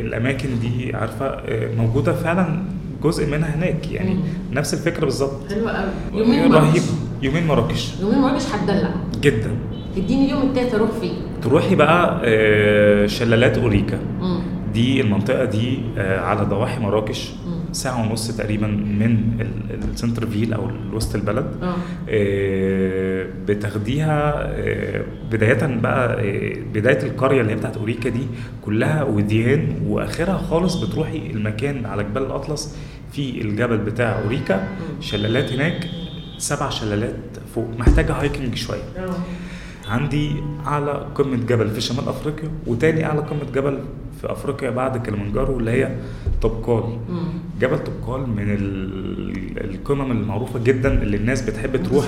الأماكن دي عارفة آه، موجودة فعلا جزء منها هناك يعني. مم. نفس الفكرة بالظبط. حلوة قوي. يومين مراكش. رهيب يومين مراكش. يومين مراكش هتدلع. جدا. اديني اليوم التالت أروح فين؟ تروحي بقى آه، شلالات أوريكا. مم. دي المنطقة دي على ضواحي مراكش. مم. ساعة ونص تقريبا من ال- centre ville أو وسط البلد. آه. آه، بتاخديها آه، بداية بقى آه، بداية القرية اللي هي بتاعت أوريكا دي كلها وديان وآخرها خالص بتروحي المكان على جبال الأطلس في الجبل بتاع أوريكا. شلالات هناك سبع شلالات فوق محتاجة hiking شوية. آه. عندي أعلى قمة جبل في شمال أفريقيا وتاني أعلى قمة جبل في أفريقيا بعد كليمنجارو اللي هي توبقال. جبل توبقال من ال- القمم المعروفة جدا اللي الناس بتحب تروح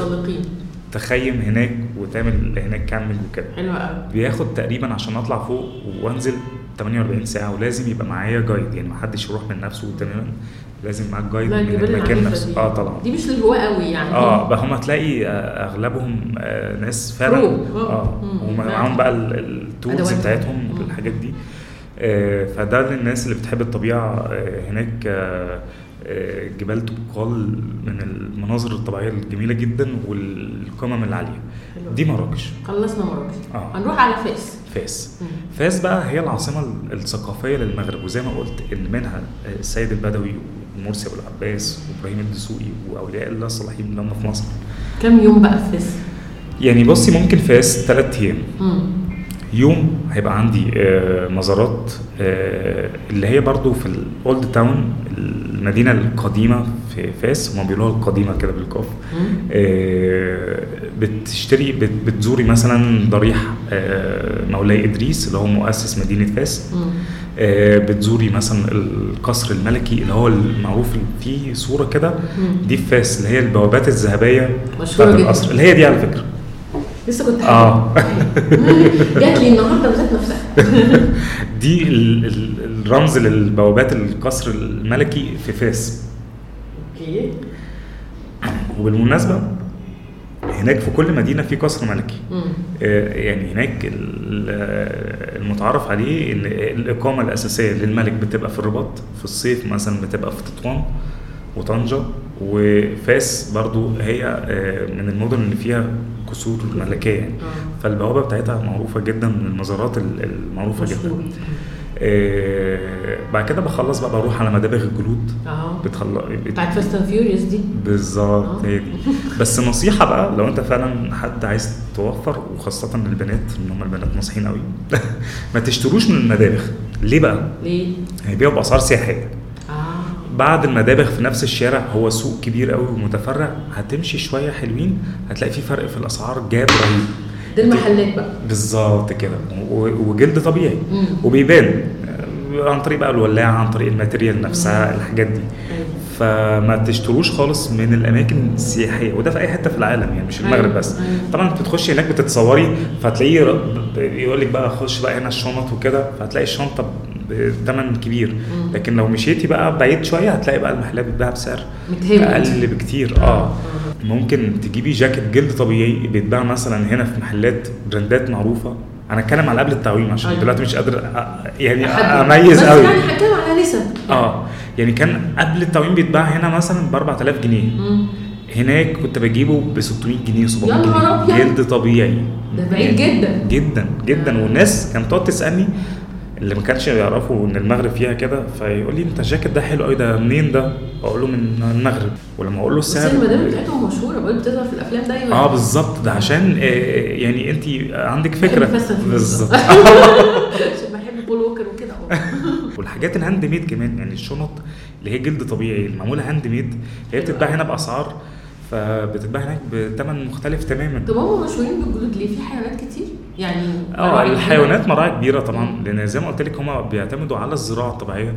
تخيم هناك وتعمل هناك camping وكده. حلوة قوي. بياخد تقريبا عشان أطلع فوق وأنزل 48 ساعة ولازم يبقى معايا guide يعني محدش يروح من نفسه تماما. لازم معاك guide من المكان نفسه. دي. آه طبعا. دي مش للهواة قوي يعني. آه بقى هم هتلاقي أغلبهم آه، ناس فعلا. آه. ومعاهم بقى ال- tools. بتاعتهم. والحاجات دي. فده للناس اللي بتحب الطبيعة آه، هناك آه، آه، جبال توبقال من المناظر الطبيعية الجميلة جدا والقمم العالية. دي مراكش خلصنا مراكش آه. هنروح على فاس فاس. فاس بقى هي العاصمة الثقافية للمغرب وزي ما قلت اللي منها السيد البدوي ومرسي أبو العباس وإبراهيم الدسوقي وأولياء الله الصالحين اللي هم في مصر كم يوم بقى في فاس؟ يعني بصي ممكن فاس ثلاث أيام. يوم هيبقى عندي آه، مزارات آه، اللي هي برضو في ال old town المدينة القديمة في فاس هم بيقولوها القديمة كده بالقاف. آه، بتشتري بت- بتزوري مثلا ضريح مولاي إدريس اللي هو مؤسس مدينة فاس بتزوري مثلا القصر الملكي اللي هو المعروف فيه صورة كده. دي في فاس اللي هي البوابات الذهبية بتاعت جدا. القصر اللي هي دي على فكرة لسه كنت آه. جات لي النهارده بذات نفسها. دي ال- ال- الرمز للبوابات القصر الملكي في فاس أوكي. وبالمناسبة هناك في كل مدينة في قصر ملكي. آه، يعني هناك ال- المتعارف عليه إن الإقامة الأساسية للملك بتبقى في الرباط في الصيف مثلا بتبقى في تطوان وطنجة. وفاس برضو هي آه، من المدن اللي فيها قصور ملكية يعني آه. فالبوابة بتاعتها معروفة جدا من المزارات ال- المعروفة جدا. آه، بعد كده بخلص بقى بروح على مدابغ الجلود آه بتخلص بتاعت Fast and Furious دي بالظبط آه. هي دي بس نصيحة بقى لو أنت فعلا حد عايز توفر وخاصة للبنات إن هم البنات ناصحين قوي ما تشتروش من المدابغ ليه بقى؟ ليه؟ هيبيعوا بأسعار سياحية بعد المدابغ في نفس الشارع هو سوق كبير قوي ومتفرع هتمشي شوية حلوين هتلاقي في فرق في الأسعار جاب رهيب. ده المحلات بقى. بالظبط كده. وجلد طبيعي. مم. وبيبان آه، عن طريق بقى الولاعة عن طريق الماتيريال نفسها الحاجات دي. أيوة. فما تشتروش خالص من الأماكن السياحية وده في أي حتة في العالم يعني مش المغرب أيوة، بس. أيوة. طبعا بتخشي هناك بتتصوري فهتلاقيه ر- يقول لك بقى خش بقى هنا الشنط وكده فهتلاقي الشنطة بثمن كبير مم. لكن لو مشيتي بقى بعيد شوية هتلاقي بقى المحلات بتباع بسعر. أقل بكتير آه ممكن تجيبي جاكيت جلد طبيعي بيتباع مثلا هنا في محلات براندات معروفة أنا أتكلم على قبل التعويم عشان أيوة. دلوقتي مش قادر يعني. أميز بس قوي يعني هنتكلم على نسب آه يعني كان قبل التعويم بيتباع هنا مثلا ب 4000 جنيه مم. هناك كنت بجيبه ب 600 جنيه 700 يا نهار جنيه. جلد طبيعي ده بعيد جدا. جدا جدا آه. والناس كانت تقعد تسألني اللي ما كانش يعرفوا إن المغرب فيها كده فيقول لي أنت الجاكيت ده حلو قوي ده منين ده؟ أقول له من المغرب ولما أقول له بس السعر المدام بتاعتهم مشهورة بقول بتظهر في الأفلام دايما آه بالظبط ده عشان آه، يعني أنت عندك فكرة. بالظبط عشان بحب بول ووكر وكده والحاجات ال handmade كمان يعني الشنط اللي هي جلد طبيعي المعموله handmade هي بتتباع هنا بأسعار فبتتباع هناك بثمن مختلف تماما طب هم مشهورين بالجلود ليه؟ في حيوانات كتير؟ يعني آه الحيوانات مراعي كبيرة طبعا لأن زي ما قلت لك هم بيعتمدوا على الزراعة الطبيعية.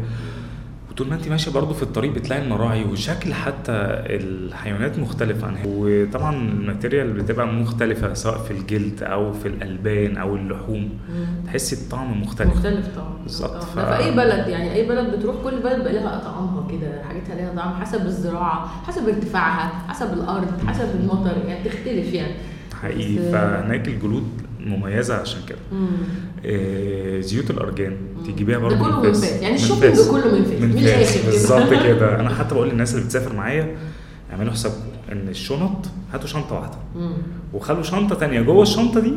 وطول ما انت ماشية برضو في الطريق بتلاقي المراعي وشكل حتى الحيوانات مختلف عنها وطبعا ال material بتبقى مختلفة سواء في الجلد أو في الألبان أو اللحوم. تحسي الطعم مختلف. مختلف طبعا. بالظبط. آه، ف- في أي بلد يعني أي بلد بتروح كل بلد بقى لها طعمها كده. حاجتها ليها طعم حسب الزراعة حسب ارتفاعها حسب الأرض حسب المطر يعني تختلف يعني. حقيقي. فهناك الجلود مميزة عشان كده. آه، زيوت الأرجان تجيبيها برضه كله من فاس. يعني ال shopping. كله من فاس من من فاس. بالظبط كده أنا حتى بقول للناس اللي بتسافر معايا اعملوا حسابكم إن الشنط هاتوا شنطة واحدة. وخلوا شنطة تانية جوه الشنطة دي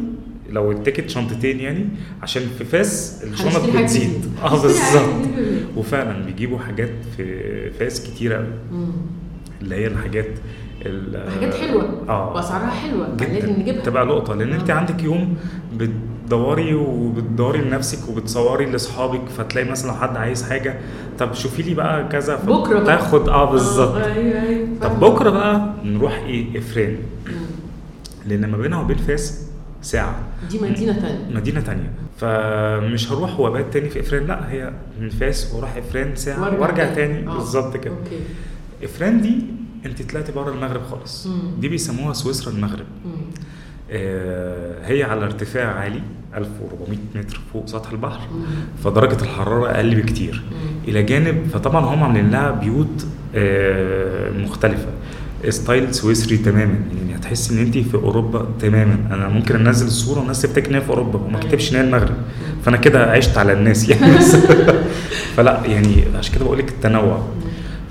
لو ال ticket شنطتين يعني عشان في فاس الشنط بتزيد. آه بالظبط. وفعلا بيجيبوا حاجات في فاس كتيرة قوي. اللي هي الحاجات ال- حاجات حلوة. آه. وأسعارها حلوة. لازم جدا نجيبها. تبقى لقطة لأن أنت آه. عندك يوم بتدوري وبتدوري لنفسك وبتصوري لأصحابك فتلاقي مثلا حد عايز حاجة. طب شوفي لي بقى كذا بكرة بقى. تاخد آه بالظبط. آه، أيوه أيوه طب. بكرة بقى نروح إيه؟ إفران. لأن ما بينها وبين فاس ساعة. دي مدينة ثانية مدينة تانية. فمش هروح وأبات تاني في إفران لأ هي من فاس وأروح إفران ساعة. وأرجع تاني. تاني. آه. بالظبط كده. okay. إفران دي انت طلعتي بره المغرب خالص. دي بيسموها سويسرا المغرب. آه، هي على ارتفاع عالي 1400 متر فوق سطح البحر. مم. فدرجة الحرارة أقل بكتير. إلى جانب فطبعا هم عاملين لها بيوت آه، مختلفة. style سويسري تماما. يعني هتحس إن انت في أوروبا تماما. أنا ممكن أنزل الصورة والناس تفتكر إن هي في أوروبا وما أيوة. كتبش إن هي المغرب. فأنا كده عشت على الناس يعني. فلا يعني عشان كده بقول لك التنوع.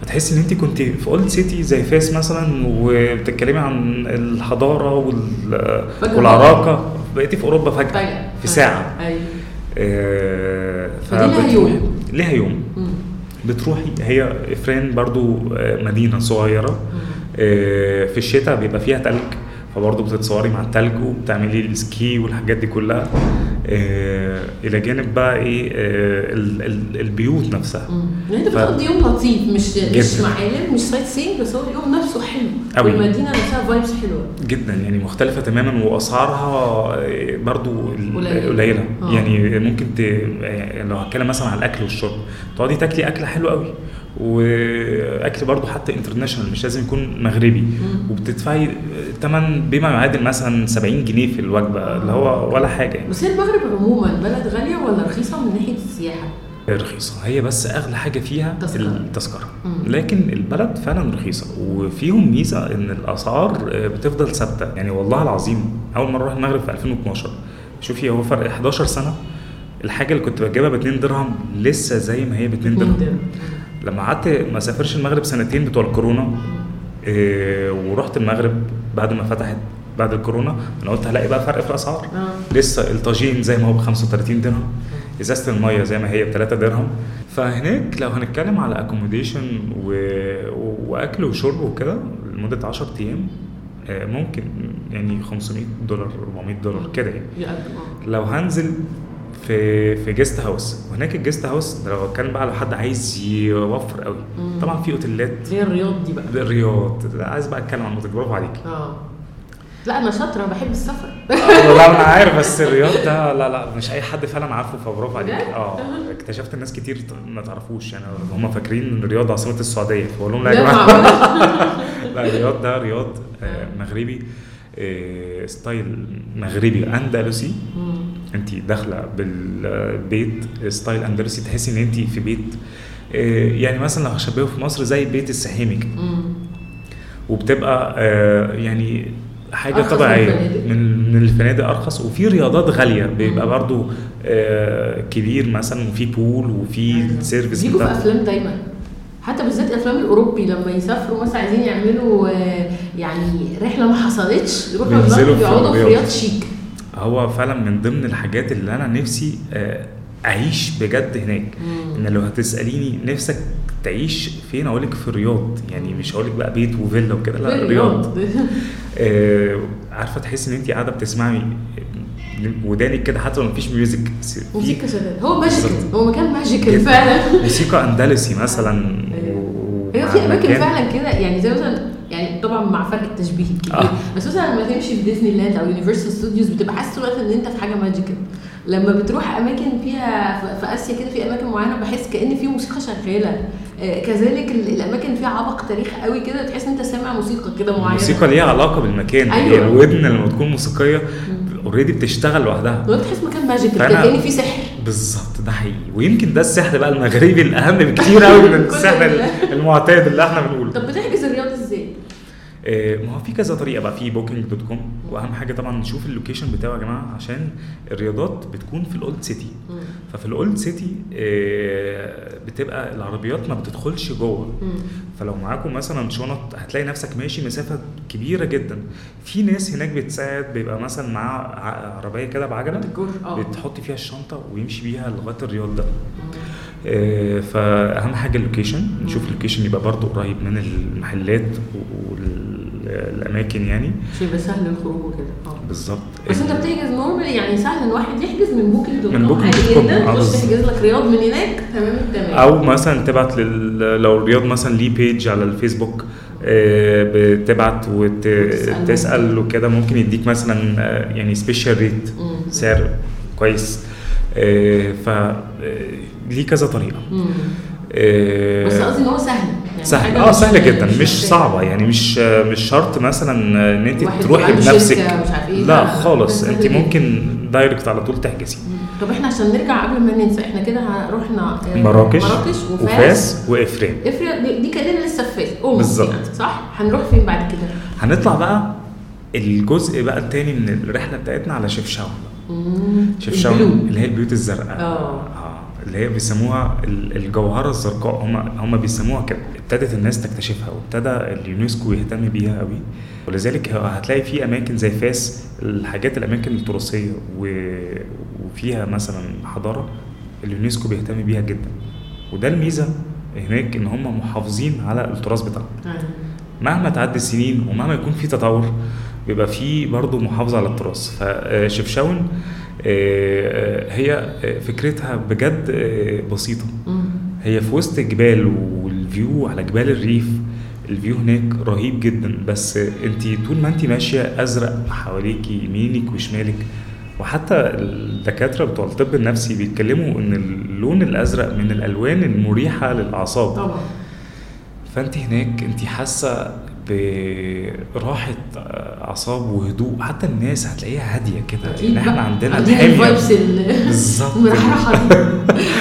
فتحس إن انت كنت في old city زي فاس مثلا وبتتكلمي عن الحضارة وال... والعراقة. بقيتي في أوروبا فجأة فجأة. في ساعة. أيوه. آه، لها فبتروحي- يوم. ليها يوم. بتروحي هي افران برضو آه، مدينة صغيرة. آه، في الشتاء بيبقى فيها تلج فبرضه بتتصوري مع التلج وبتعملي ال ski والحاجات دي كلها. إلى جانب بقى إيه آه، ال- ال- البيوت نفسها. يعني أنت بتقضي يوم لطيف مش مش جدا. معالم مش sightseeing بس هو اليوم نفسه حلو أوي. والمدينة نفسها vibes حلوة جدا يعني مختلفة تماما وأسعارها آه، برضو. قليلة آه. يعني ممكن ت... يعني لو هتكلم مثلا على الأكل والشرب تقعدي تاكلي أكلة حلوة قوي وأكل برضو حتى international مش لازم يكون مغربي وبتدفعي ثمن بما يعادل مثلا 70 جنيه في الوجبة اللي هو ولا حاجة يعني بس هي المغرب عموما بلد غالية ولا رخيصة من ناحية السياحة؟ رخيصة هي بس أغلى حاجة فيها تذكرة. التذكرة. لكن البلد فعلا رخيصة وفيهم ميزة إن الأسعار آه، بتفضل ثابتة يعني والله العظيم أول مرة أروح المغرب في 2012 شوفي هو فرق 11 سنة الحاجة اللي كنت بجيبها ب 2 درهم لسه زي ما هي ب 2 درهم درهم. لما قعدت ما سافرش المغرب سنتين بتوع الكورونا آه، ورحت المغرب بعد ما فتحت بعد الكورونا أنا قلت هلاقي بقى فرق في الأسعار. آه. لسه الطاجين زي ما هو ب 35 درهم. إزازة المية زي ما هي ب 3 درهم. فهناك لو هنتكلم على accommodation و... وأكل وشرب وكده لمدة 10 أيام آه، ممكن يعني 500 دولار 400 دولار كده يعني. لو هنزل في في guest house وهناك ال guest house ده لو اتكلم بقى على حد عايز يوفر قوي. طبعا في أوتيلات. هي الرياض دي بقى. الرياض. عايز بقى أتكلم عن برافو عليك آه. لا أنا شاطرة بحب السفر لا أنا عارف بس الرياض ده لا لا مش أي حد فعلا عارفه فبرافو عليك؟ آه اكتشفت ناس كتير ما تعرفوش يعني هم فاكرين إن الرياض عاصمة السعودية فبقول لهم لا يا جماعة؟ لا الرياض ده رياض آه، مغربي آه، style مغربي أندلسي. انت داخلة بالبيت style أندلسي تحسي إن انت في بيت آه، يعني مثلا لو هشبهه في مصر زي بيت مم. وبتبقى آه، يعني حاجة طبيعية. من من الفنادق أرخص وفي رياضات غالية. بيبقى برضو آه، كبير مثلا وفي pool وفي service بيجوا في أفلام دايما. حتى بالذات الأفلام الأوروبي لما يسافروا مثلا عايزين يعملوا آه، يعني رحلة ما حصلتش يروحوا في يقعدوا في. رياض شيك. هو فعلا من ضمن الحاجات اللي أنا نفسي آه، أعيش بجد هناك. مم. إن لو هتسأليني نفسك تعيش فين أقول لك في الرياض. يعني مش هقول لك بقى بيت وفيلا وكده لا الرياض. آه، عارفة تحسي إن انت قاعدة بتسمعي ودانك كده حتى لو مفيش music موسيقى شغال هو magical. هو مكان magical. فعلا. موسيقى أندلسي مثلا ومع في أماكن فعلا كده. يعني زي مثلا يعني طبعا مع فرق التشبيه الكبير آه. بس مثلا لما تمشي في ديزني لاند أو يونيفرسال ستوديوز بتبقى حاسس الوقت إن أنت في حاجة magical لما بتروح أماكن فيها في- آسيا كده في أماكن معينة بحس كأن في موسيقى شغالة آه، كذلك ال- الأماكن فيها عبق تاريخ قوي كده تحس إن أنت سامع موسيقى كده معينة الموسيقى ليها علاقة بالمكان أيوة. هي الودن لما تكون موسيقية already بتشتغل لوحدها لو تحس مكان كده كان في سحر بالظبط ده حقيقي ويمكن ده السحر بقى المغربي الأهم بكتير قوي من السحر. المعتاد اللي إحنا بنقوله طب؟ آه، ما هو في كذا طريقة بقى في Booking dot com وأهم حاجة طبعا نشوف ال location بتاعه يا جماعة عشان الرياضات بتكون في ال old city. ففي ال old city آه، بتبقى العربيات ما بتدخلش جوه. فلو معاكم مثلا شنط هتلاقي نفسك ماشي مسافة كبيرة جدا. في ناس هناك بتساعد بيبقى مثلا معاه عربية كده بعجلة آه. بتحط فيها الشنطة ويمشي بيها لغاية الرياض ده. آه، فأهم حاجة ال location نشوف ال location يبقى برضو قريب من المحلات والاماكن يعني يبقى سهل الخروج وكده آه بالظبط بس أنت بتحجز normalement يعني سهل إن واحد يحجز من booking dot من booking.com. عادي جدا آه تخش. تحجز لك رياض من هناك تمام التمام أو مثلا تبعت لل... لو الرياض مثلا ليه page على الفيسبوك آه، بتبعت. وتسال وكده ممكن يديك مثلا آه، يعني special rate. سعر كويس آه، ف آه، ليه كذا طريقة. آه، بس قصدي إن هو سهل سهل آه سهله جدا مش. صعبة يعني مش مش شرط مثلا إن انت تروحي بنفسك إيه، لا خالص انت. ممكن direct على طول تحجزي. طب إحنا عشان نرجع قبل ما ننسى إحنا كده رحنا آه، مراكش مراكش وفاس وفاس وإفريم افرض دي- كأننا لسه في فاس بالظبط. يعني، صح هنروح فين بعد كده هنطلع بقى الجزء بقى التاني من الرحلة بتاعتنا على شفشاون. شفشاون. اللي هي البيوت الزرقاء آه. اللي هي بيسموها ال- الجوهرة الزرقاء. هم هم بيسموها كده ابتدت الناس تكتشفها وابتدى اليونسكو يهتم بيها قوي ولذلك هتلاقي في أماكن زي فاس الحاجات الأماكن التراثية وفيها مثلا حضارة اليونسكو بيهتم بيها جدا. وده الميزة هناك إن هم محافظين على التراث بتاعهم. أيوة. مهما تعدي السنين ومهما يكون في تطور بيبقى في برضه محافظة على التراث. فشفشاون آه، هي آه، فكرتها بجد آه، بسيطة. مم. هي في وسط الجبال وال view على جبال الريف ال view هناك رهيب جدا. بس انت طول ما انت ماشية أزرق حواليكي يمينك وشمالك وحتى الدكاترة بتوع الطب النفسي بيتكلموا إن اللون الأزرق من الألوان المريحة للأعصاب. طبعا. فانت هناك انت حاسة براحة أعصاب وهدوء. حتى الناس هتلاقيها هادية كده. ان إحنا بقى. عندنا ال vibes ال- بالظبط. المرحرحه دي.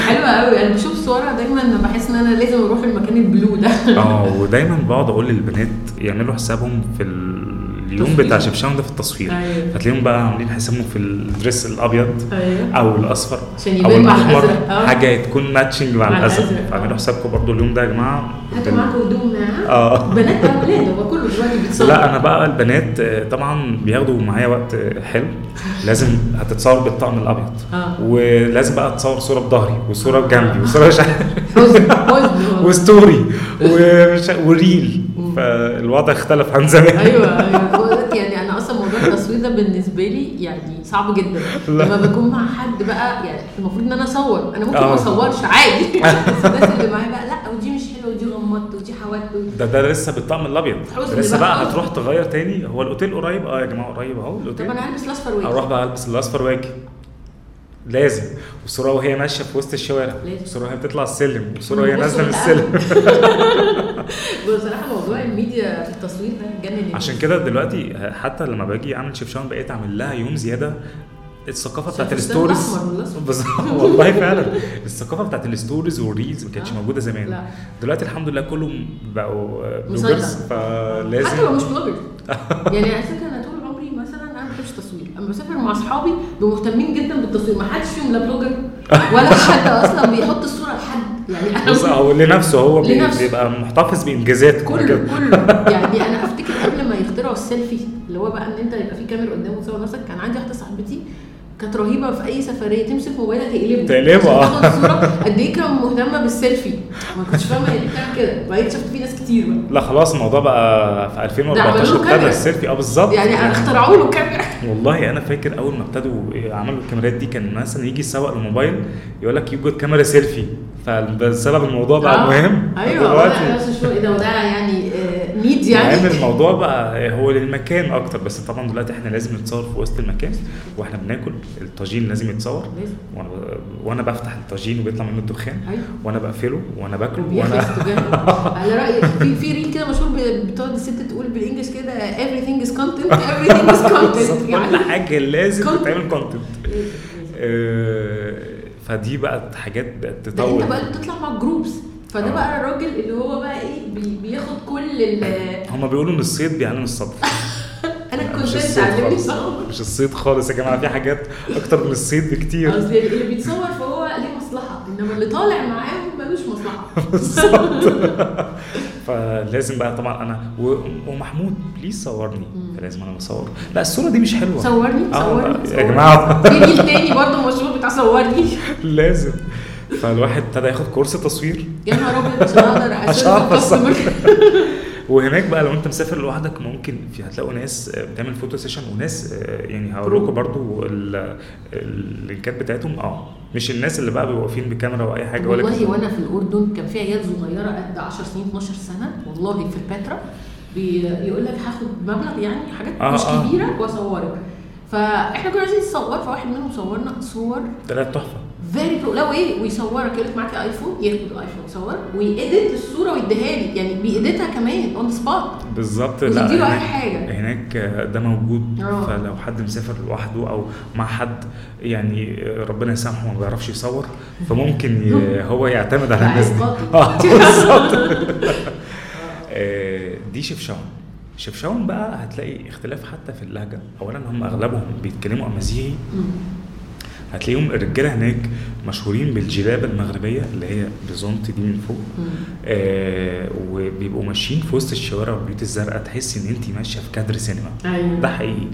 حلوة قوي أنا بشوف صورها دايما بحس إن أنا لازم أروح المكان ال blue ده. آه ودايما بقعد أقول للبنات يعملوا حسابهم في اليوم. بتاع شفشاون ده في التصوير. أيوة. فتلاقيهم بقى عاملين حسابهم في ال dress الأبيض أيوه. أو الأصفر أو الأحمر. آه. حاجة تكون matching مع الأزرق. فاعملوا حسابكم برضو اليوم ده يا جماعة. هاتوا معاكم هدوم معاها آه. بنات أو ولاد هو كله دلوقتي بيتصور. لا أنا بقى البنات آه، طبعا بياخدوا معايا وقت آه، حلو. لازم هتتصور بالطقم الأبيض. آه. ولازم بقى اتصور صورة بظهري وصورة بجنبي وصورة مش وستوري. وريل. فالوضع اختلف عن زمان. أيوه أيوه. يعني أنا أصلا موضوع التصوير ده بالنسبة لي يعني صعب جدا. لما بكون مع حد بقى يعني المفروض إن أنا أصور. أنا ممكن آه. ما أصورش عادي. بس الناس اللي معايا بقى لا ودي مش حلوة ودي ده ده لسه بالطقم الأبيض. لسه بقى. هتروح تغير تاني. هو الأوتيل قريب؟ آه يا جماعة قريب أهو طب الاوتيل أنا هلبس الأصفر وايه أروح بقى ألبس الأصفر واجي لازم. والصورة وهي ماشية في وسط الشوارع. والصورة وهي بتطلع السلم. والصورة وهي نازلة من. السلم. بصراحة موضوع الميديا في التصوير ده جنن. عشان كده دلوقتي حتى لما باجي أعمل شيفشاون بقيت أعمل لها يوم زيادة الثقافة بتاعت ال stories والله فعلا الثقافة بتاعت ال stories وال reels ما كانتش آه. موجودة زمان لا. دلوقتي الحمد لله كلهم بقوا. bloggers حتى فلازم لو مش blogger يعني على فكرة أنا طول عمري مثلا أنا ما بحبش التصوير أما بسافر مع أصحابي مهتمين جدا بالتصوير ما حدش فيهم لا blogger ولا حد أصلا بيحط الصورة لحد يعني أنا بص هو لنفسه هو لنفسه. بيبقى محتفظ بإنجازات كله كده. كله يعني أنا أفتكر قبل ما يخترعوا السيلفي اللي هو بقى إن أنت يبقى في كاميرا قدامك وتصور نفسك كان عندي واحدة صاحبتي كانت رهيبة في أي سفرية تمسك موبايلها تقلبه. تقلبه، آه. تاخد صورة. قد إيه كان مهتمة بالسيلفي ما كنتش فاهمة هي ليه بتعمل كده. وبعدين اكتشفت في ناس كتير بقى. لا خلاص الموضوع بقى في ده 2014 عملوا له ابتدى. السيلفي آه بالظبط. يعني اخترعوا له كاميرا. والله أنا فاكر أول ما ابتدوا عملوا الكاميرات دي كان مثلا يجي يسوق الموبايل يقول لك يوجد كاميرا سيلفي فبسبب الموضوع بقى آه. مهم. أيوه دلوقتي إيه ده وده يعني need يعني. يعني الموضوع بقى هو للمكان أكتر بس طبعا دلوقتي إحنا لازم نتصور في وسط المكان وإحنا بناكل الطاجين لازم يتصور. لازم. وأنا وأنا بفتح الطاجين وبيطلع منه الدخان. أيوه. وأنا بقفله وأنا باكله وأنا على رايك في في reel كده مشهور بتقعد الست تقول بال English كده everything is content everything is content. كل يعني حاجة لازم. تتعمل content فدي بقت حاجات بقت تطور أنت بقى بتطلع مع groups فده آه. بقى الراجل اللي هو بقى إيه بي- بياخد كل ال هما بيقولوا إن الصيد بيعلم الصبر. أنا كنت الصيد علمني خالص. صعب مش الصيد خالص يا جماعة في حاجات أكتر من الصيد بكتير. قصدي اللي بيتصور فهو ليه مصلحة إنما اللي طالع معاهم ملوش مصلحة. بالظبط. فلازم بقى طبعا أنا و- ومحمود please صورني؟ فلازم أنا اصور لا الصورة دي مش حلوة. صورني؟ آه، صورني؟ يا صورني. جماعة. في reel تاني برضه مشهور بتاع صورني. لازم. فالواحد ابتدى ياخد كورس تصوير يا نهار أبيض عشان أقدر عشان. وهناك بقى لو أنت مسافر لوحدك ممكن في هتلاقوا ناس آه، بتعمل photo session وناس آه، يعني هقول. لكم برضو ال- ال link ات بتاعتهم آه مش الناس اللي بقى بيبقوا واقفين بكاميرا واي حاجة ولا والله. وأنا في الأردن كان في عيال صغيرة قد 10 سنين 12 سنة والله في البتراء بيقول لك هاخد مبلغ يعني حاجات آه، مش آه. كبيرة وأصورك فإحنا كنا عايزين نصور فواحد منهم صورنا صور. طلعت تحفة. very pro لو إيه ويصورك يقول لك معاك iPhone ياخد iPhone يصور وي edit الصورة ويديها لي يعني بي edit ها كمان on spot بالظبط أي هناك- حاجة. هناك آه، ده موجود. آه. فلو حد مسافر لوحده أو مع حد يعني آه، ربنا يسامحه ما بيعرفش يصور. فممكن هو يعتمد على لا، الناس دي. آه بالظبط. آه، دي شفشاون شفشاون بقى هتلاقي اختلاف حتى في اللهجة اولا هم أغلبهم بيتكلموا أمازيغي. هتلاقيهم الرجالة هناك مشهورين بالجلابة المغربية اللي هي بزونت دي من فوق. آه وبيبقوا ماشيين في وسط الشوارع والبيوت الزرقاء تحس إن انت ماشية في كادر سينما. أيوه. ده حقيقي.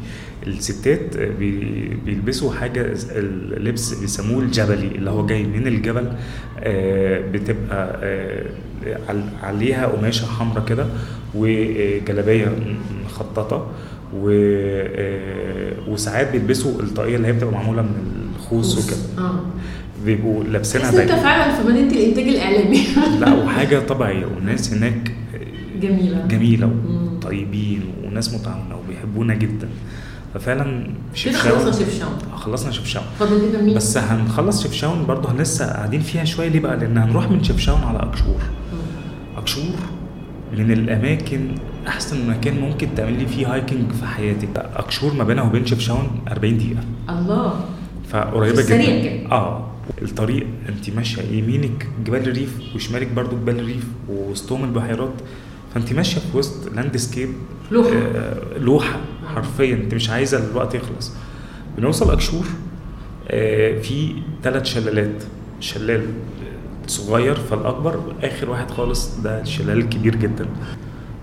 الستات بي- بيلبسوا حاجة اللبس بيسموه الجبلي اللي هو جاي من الجبل. آه، بتبقى آه، عل- عليها قماشة حمراء كده وجلابية مخططة. و آه، وساعات بيلبسوا الطاقية اللي هي بتبقى معمولة من الخوص وكده. آه. بيبقوا لابسينها بس انت فعلا في مدينة الإنتاج الإعلامي. لا وحاجة طبيعية. والناس هناك جميلة. جميلة. وطيبين وناس متعاونه وبيحبونا جدا. ففعلا كده خلصنا شفشاون خلصنا شفشاون فاضل لنا مين؟ بس هنخلص شفشاون برضه لسه قاعدين فيها شوية. ليه بقى؟ لأن هنروح من شفشاون على أكشور. مم. أكشور من الأماكن أحسن مكان ممكن تعملي فيه هايكنج في حياتك أكشور ما بينها وبين شفشاون 40 دقيقة. الله. فقريبة جدا. كده. آه. الطريق أنت ماشية يمينك جبال الريف وشمالك برضو جبال الريف ووسطهم البحيرات فأنت ماشية في وسط landscape لوحة. آه لوحة حرفيا أنت مش عايزة الوقت يخلص. بنوصل أقشور آه في ثلاث شلالات. شلال صغير فالأكبر آخر واحد خالص ده الشلال الكبير جدا.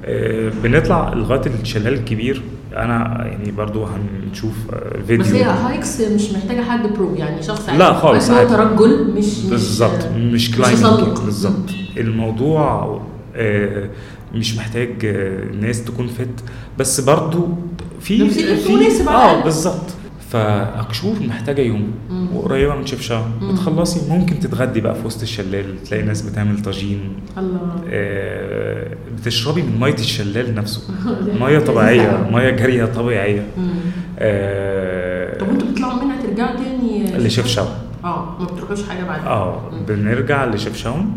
آه، بنطلع لغاية الشلال الكبير. أنا يعني برضو هنشوف آه، فيديو بس هي hikes مش محتاجة حد pro يعني شخص لا عادي. خالص، هو. ترجل مش بالظبط مش مش climbing. بالظبط الموضوع آه، مش محتاج آه، ناس تكون fit بس برضو في على آه. بالظبط فأقشور محتاجة يوم. وقريبة من شفشاون مم. بتخلصي ممكن تتغدي بقى في وسط الشلال تلاقي ناس بتعمل طاجين الله آه، بتشربي من مية الشلال نفسه مية طبيعية. مية جارية طبيعية. آه، طب أنتوا بتطلعوا منها ترجعوا تاني لشفشاون آه ما بتروحوش حاجة بعد آه. بنرجع لشفشاون.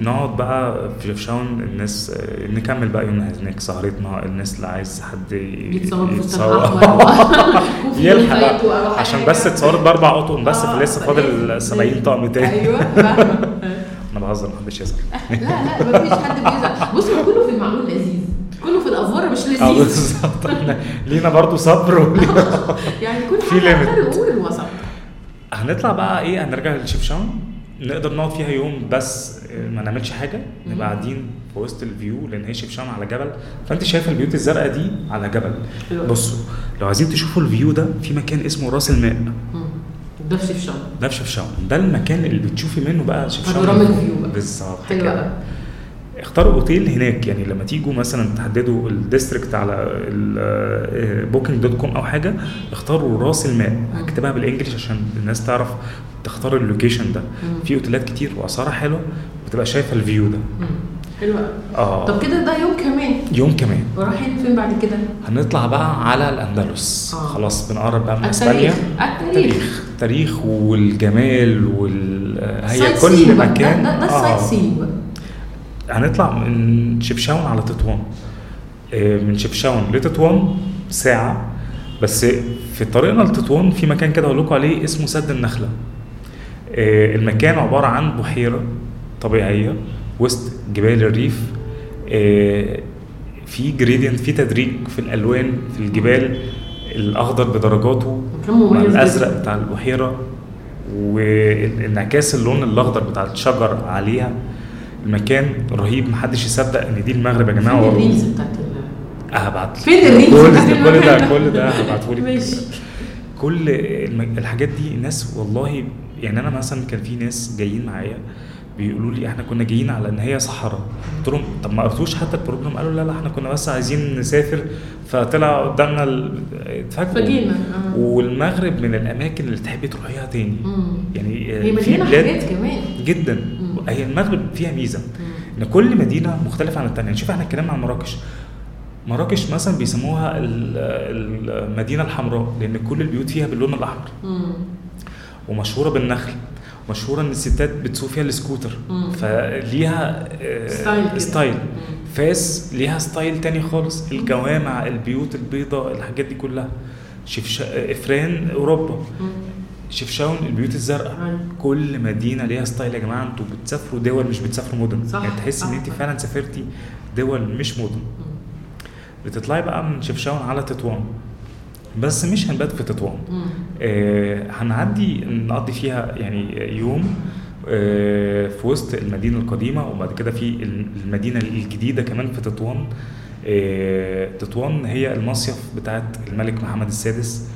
نقعد بقى في شفشاون الناس آه، نكمل بقى يومنا هناك سهرتنا الناس اللي عايز حد يتصور. احمر يلحق عشان بس اتصورت بأربع أطقم بس آه، فلازم. فاضل 70 طقم تاني. أيوه. أنا بهزر محدش يزعل لا لا مفيش حد بيزعل. بص كله في المعقول لذيذ. كله في ال over مش آه لذيذ. بالظبط. إحنا لينا برضو صبر يعني كل في الوسط. هنطلع بقى إيه؟ هنرجع لشفشاون نقدر نقعد فيها يوم بس آه، ما نعملش حاجة نبقى قاعدين في وسط ال view لأن هي شفشاون على جبل فأنت شايفه البيوت الزرقاء دي على جبل. بصوا لو عايزين تشوفوا ال view ده في مكان اسمه راس الماء. ده في شفشاون ده في شفشاون ده المكان اللي بتشوفي منه بقى بانوراما ال view. بالظبط حلو. قوي اختاروا اوتيل هناك يعني لما تيجوا مثلا تحددوا ال district على Booking.com أو حاجة اختاروا رأس الماء هكتبها بال English عشان الناس تعرف تختار ال location ده. في أوتيلات كتير وأسعارها حلوة بتبقى شايفة ال view ده. حلو آه طب كده ده يوم كمان يوم كمان ورايحين فين بعد كده؟ هنطلع بقى على الأندلس آه. خلاص بنقرب بقى من التاريخ. إسبانيا التاريخ. تاريخ والجمال وال هي side كل. مكان ده, ده, ده آه. هنطلع من شفشاون على تطوان. آه، من شفشاون لتطوان ساعة. بس في طريقنا لتطوان في مكان كده هقول لكم عليه اسمه سد النخلة. آه، المكان عبارة عن بحيرة طبيعية وسط جبال الريف. آه، في gradient في تدريج في الألوان في الجبال الأخضر بدرجاته مع. الأزرق بتاع البحيرة. وانعكاس اللون الأخضر بتاع الشجر عليها. المكان رهيب محدش يصدق إن دي المغرب يا جماعة فين. ال reels بتاعت هبعت فين ال reels كل ده كل ده المكان؟ كل ده هبعته لك ماشي كل الحاجات دي ناس والله يعني أنا مثلا كان في ناس جايين معايا بيقولوا لي إحنا كنا جايين على إن هي صحراء قلت لهم طب ما قريتوش حتى ال program قالوا لا لا إحنا كنا بس عايزين نسافر فطلع قدامنا فجينا آه. والمغرب من الأماكن اللي تحبي تروحيها تاني مم. يعني هي في مليانة بلاد حاجات كمان جدا. هي المغرب فيها ميزة إن كل مدينة مختلفة عن الثانية يعني شوف إحنا اتكلمنا عن مراكش مراكش مثلا بيسموها ال- المدينة الحمراء لأن كل البيوت فيها باللون الأحمر. ومشهورة بالنخل مشهورة إن الستات بتسوق فيها السكوتر. فليها آه، style. style. فاس ليها style تاني خالص الجوامع البيوت البيضاء الحاجات دي كلها شفت إفران أوروبا. شفشاون البيوت الزرقاء. كل مدينة ليها style يا جماعة أنتوا بتسافروا دول مش بتسافروا مدن. صح، يعني تحس إن انت. فعلا سافرتي دول مش مدن. بتطلعي بقى من شفشاون على تطوان. بس مش هنبات في تطوان. آه، هنعدي نقضي فيها يعني يوم آه، في وسط المدينة القديمة وبعد كده في المدينة الجديدة كمان في تطوان. آه، تطوان هي المصيف بتاعت الملك محمد السادس.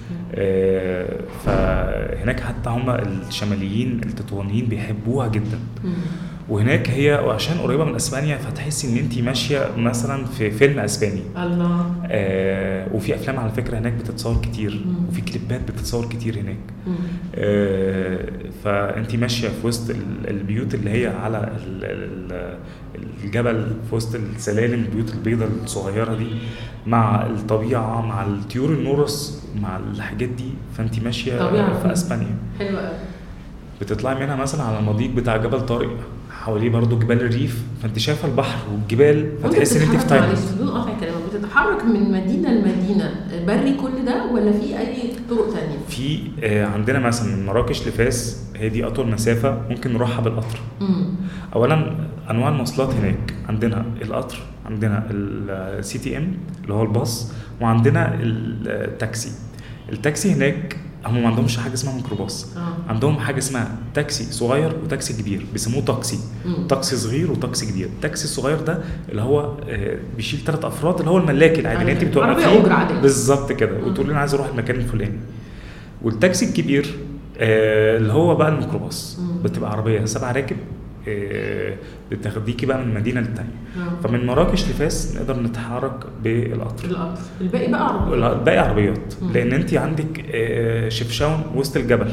فهناك حتى هم الشماليين التطوانيين بيحبوها جدا. وهناك هي وعشان قريبة من إسبانيا فتحسي إن انت ماشية مثلا في فيلم إسباني الله آه وفي أفلام على فكرة هناك بتتصور كتير مم. وفي كليبات بتتصور كتير هناك مم. آه فانت ماشية في وسط ال- البيوت اللي هي على ال- ال- الجبل في وسط السلالم البيوت البيضاء الصغيرة دي مع الطبيعة مع الطيور النورس مع الحاجات دي فانت ماشية طبيعة. في أسبانيا حلو قوي بتطلعي منها مثلا على المضيق بتاع جبل طارق حواليه برضو جبال الريف فانت شايفة البحر والجبال فتحسي إن انت في تايلاند بدون قطع كلامك بتتحرك من مدينة لمدينة بري كل ده ولا في أي طرق تانية؟ في آه، عندنا مثلا من مراكش لفاس هي دي أطول مسافة ممكن نروحها بالقطر مم. اولا أنواع المواصلات هناك عندنا القطر عندنا ال CTM اللي هو الباص وعندنا التاكسي. التاكسي هناك هم ما عندهمش حاجة اسمها ميكروباص. آه. عندهم حاجة اسمها تاكسي صغير وتاكسي كبير بيسموه تاكسي. مم. تاكسي صغير وتاكسي كبير. التاكسي الصغير ده اللي هو آه، بيشيل ثلاث أفراد اللي هو الملاكي العادي اللي انت بتوقفيه. بالظبط كده. وتقول أنا عايز أروح المكان الفلاني. والتاكسي الكبير آه، اللي هو بقى الميكروباص. بتبقى عربية سبع راكب. آه، بتاخديكي بقى من مدينه للتانيه آه. فمن مراكش لفاس نقدر نتحرك بالقطر. القطر الباقي بقى عربية الباقي عربيات. مم. لأن انت عندك آه، شفشاون وسط الجبل.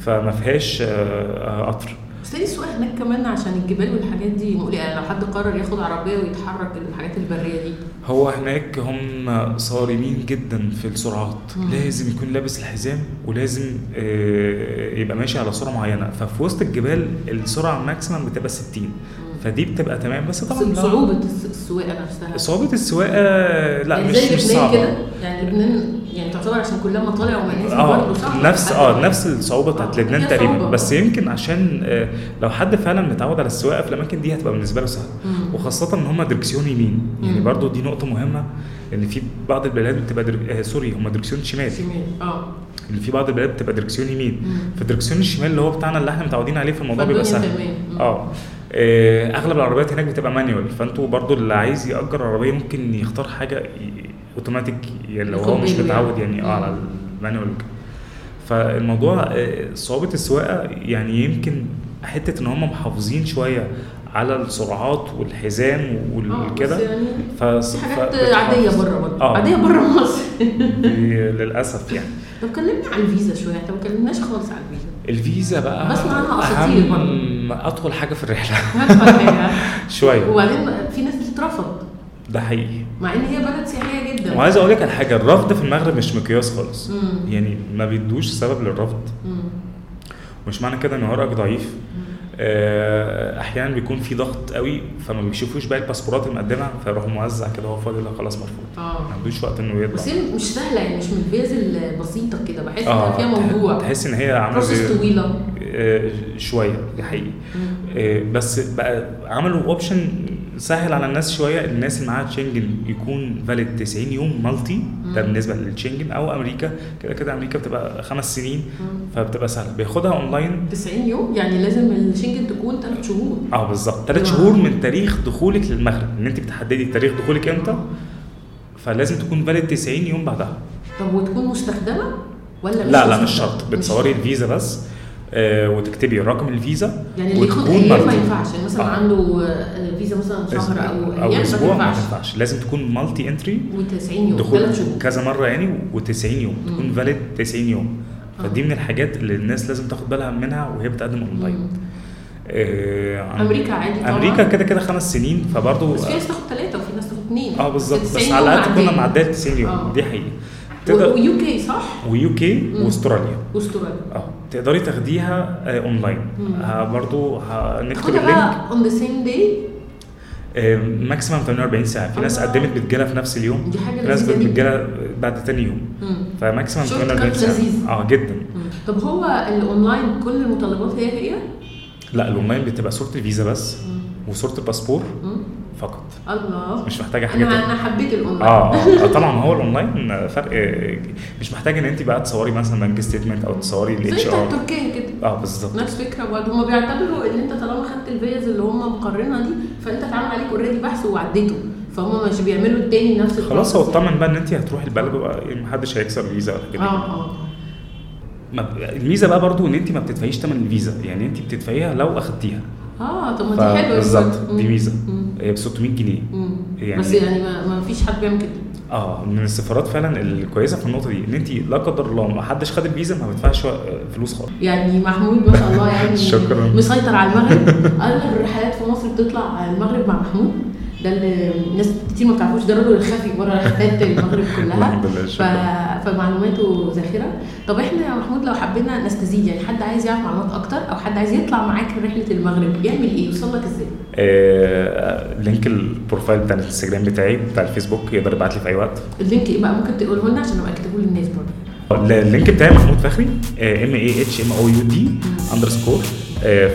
فما فيهاش آه، قطر. بس السواقه هناك كمان عشان الجبال والحاجات دي مقلقه يعني لو حد قرر ياخد عربية ويتحرك الحاجات البرية دي. هو هناك هم صارمين جدا في السرعات. مم. لازم يكون لابس الحزام ولازم آه، يبقى ماشي على سرعة معينة. ففي وسط الجبال السرعة الماكسيمم بتبقى 60 فدي بتبقى تمام. بس طبعا. صعوبة الس- السواقة نفسها. صعوبة السواقة لا يعني مش زي مش صعبة. كده. يعني لبنان يعني تعتبر عشان كلها مطالع ومنازل برضه صعبه نفس آه نفس الصعوبه بتاعت آه، لبنان تقريبا. بس يمكن عشان آه، لو حد فعلا متعود على السواقة في الأماكن دي هتبقى بالنسبة له سهل. مم. وخاصة إن هم دركسيون يمين. يعني مم. برضو دي نقطة مهمة إن في بعض البلاد بتبقى در... آه sorry هم دركسيون شمال. شمال آه. إن في بعض البلاد بتبقى دركسيون يمين. مم. فالدركسيون الشمال اللي هو بتاعنا اللي إحنا متعودين عليه في الموضوع بيبقى سهل. آه آه، أغلب العربيات هناك بتبقى manual فأنتوا برضو اللي عايز يأجر عربية ممكن يختار حاجة اوتوماتيك يعني لو هو مش متعود يعني. آه على. ال manual. فالموضوع آه، صعوبة السواقة يعني يمكن حتة إن هم محافظين شوية على السرعات والحزام آه، والكده يعني ف... حاجات. عادية بره برضه آه عادية بره مصر للأسف يعني طب كلمني عن الفيزا شوية إحنا ما اتكلمناش خالص عن الفيزا الفيزا بقى بسمع عنها أساطير أهم أطول حاجة في الرحلة. شوية. وبعدين في ناس بتترفض. ده حقيقي. مع إن هي بلد سياحية جدا. وعايز أقول لك على حاجة الرفض في المغرب مش مقياس خالص. مم. يعني ما بيدوش سبب للرفض. مم. مش معنى كده إن ورقك ضعيف. آه، أحيانا بيكون في ضغط قوي فما بيشوفوش باقي الباسبورات المقدمة فيروح موزع كده هو فاضي لا خلاص مرفوض. آه. ما عندوش وقت إنه يطلع. بس هي مش سهلة يعني مش من الفيز البسيطة كده بحس إنها آه فيها موضوع. تحس إن هي عاملة زي طويلة. آه، شوية دي حقيقي. آه، بس بقى عملوا option سهل على الناس شوية الناس اللي معاها تشنجن يكون valid 90 يوم multi ده. بالنسبة للتشنجن أو أمريكا كده كده أمريكا بتبقى خمس سنين. فبتبقى سهلة. بياخدها اونلاين 90 يوم؟ يعني لازم الشنجن تكون 3 شهور. آه بالظبط. ثلاث. شهور من تاريخ دخولك للمغرب. إن أنت بتحددي تاريخ دخولك إمتى فلازم تكون valid 90 يوم بعدها. طب وتكون مستخدمة؟ ولا مش لا لا مش؟ شرط. بتصوري. الفيزا بس. آه وتكتبي رقم الفيزا يعني اللي ياخد أيام ما. ينفعش يعني مثلا آه. عنده آه، فيزا مثلا شهر أو أو أسبوع ما تنفعش تنفعش لازم تكون multi entry و90 يوم دخول كذا مرة يعني و90 يوم مم. تكون valid 90 يوم آه. فدي من الحاجات اللي الناس لازم تاخد بالها منها وهي بتقدم أونلاين. آه أمريكا عادي طبعاً. أمريكا كده كده خمس سنين فبرضه بس في ناس تاخد ثلاثة وفي ناس تاخد اثنين آه بالظبط بس 90 على الأقل كنا. معدية 90 يوم آه. دي حقيقة تقدر و UK صح؟ و UK مم. وأستراليا واستراليا آه تقدري تاخديها آه اونلاين مم. آه برضو هنكتب ال link on the same day آه maximum 48 ساعة في ناس الله. قدمت بتجيلها في نفس اليوم دي حاجة في ناس. بتجيلها بعد تاني يوم ف maximum short 48 cut ساعة لذيذ. آه جدا طب هو الاونلاين كل المتطلبات هي هي؟ لا الاونلاين بتبقى صورة الفيزا بس وصورة الباسبور مم. فقط. الله. مش محتاجة حاجة أنا أنا حبيت الاونلاين آه آه، طبعا هو الاونلاين فرق مش محتاج إن انت بقى تصوري مثلا bank statement أو تصوري ال HR letter كده. آه بالظبط. نفس فكرة برضه. هم بيعتبروا إن أنت طالما خدت الفيز اللي هم مقررينها دي فأنت اتعمل عليك already بحث وعديته. فهم مش بيعملوا التاني نفس خلاص هو. اطمن بقى إن انت هتروحي البلد يعني محدش هيكسر الفيزا ولا كده آه آه. الميزه بقى برضو إن انت ما بتدفعيش ثمن الفيزا يعني انت بتدفعيها لو أخدتيها. آه طب ما دي حلوة بالظبط دي. ميزة. مم. هي ب 600 جنيه. يعني- بس يعني ما, فيش حد بيعمل كده. آه من السفارات فعلا الكويسة في النقطة دي إن انت لا قدر الله ما حدش خد الفيزا ما بيدفعش فلوس خالص. يعني محمود ما شاء الله يعني شكراً. مسيطر على المغرب. أغلب الرحلات في مصر بتطلع المغرب مع محمود. ده اللي ناس كتير ما بتعرفوش ده الراجل الخفي بره رحلات المغرب كلها. ف... فمعلوماته ذاخره طب إحنا يا محمود لو حبينا نستزيد يعني حد عايز يعرف معلومات أكتر أو حد عايز يطلع معاك رحلة المغرب يعمل إيه؟ يوصل لك إزاي؟ آه link ال profile بتاع الانستجرام بتاعي بتاع الفيسبوك يقدر يبعت لي في أي وقت. ال link إيه بقى؟ ممكن تقوله لنا عشان أبقى أكتبه للناس برضه. ال link بتاعي محمود فخري M A H M O U D underscore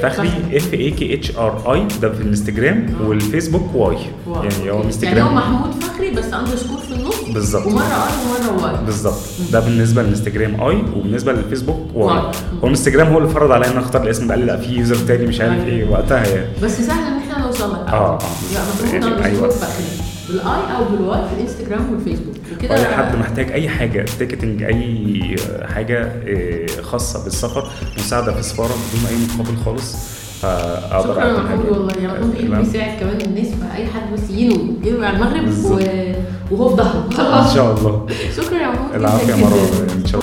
فخري F A K H R I ده في الانستجرام والفيسبوك Y. يعني هو يعني هو الانستجرام محمود فخري بس underscore في النص بالظبط. ومرة I ومرة Y بالظبط ده بالنسبة للانستجرام I وبالنسبة للفيسبوك Y. هو الانستجرام هو اللي فرض عليا إن أختار الاسم لي لا في user تاني مش عارف أيوة. إيه وقتها يعني بس سهل إن إحنا نوصل لك آه، آه. يبقى محمود يعني أيوة. فخري بال I أو بال Y في الانستجرام والفيسبوك وكده اي حد محتاج أي حاجة ticketing أي حاجة إيه، خاصة بالسفر مساعدة في السفارة بدون أي مقابل خالص فأقدر شكرا يا محمود. والله يعني محمود بيحب لا. يساعد كمان الناس فأي حد بس ينوي ينوي على المغرب. وهو في ظهره إن شاء الله شكرا يا محمود العافية يا جداً. إن شاء الله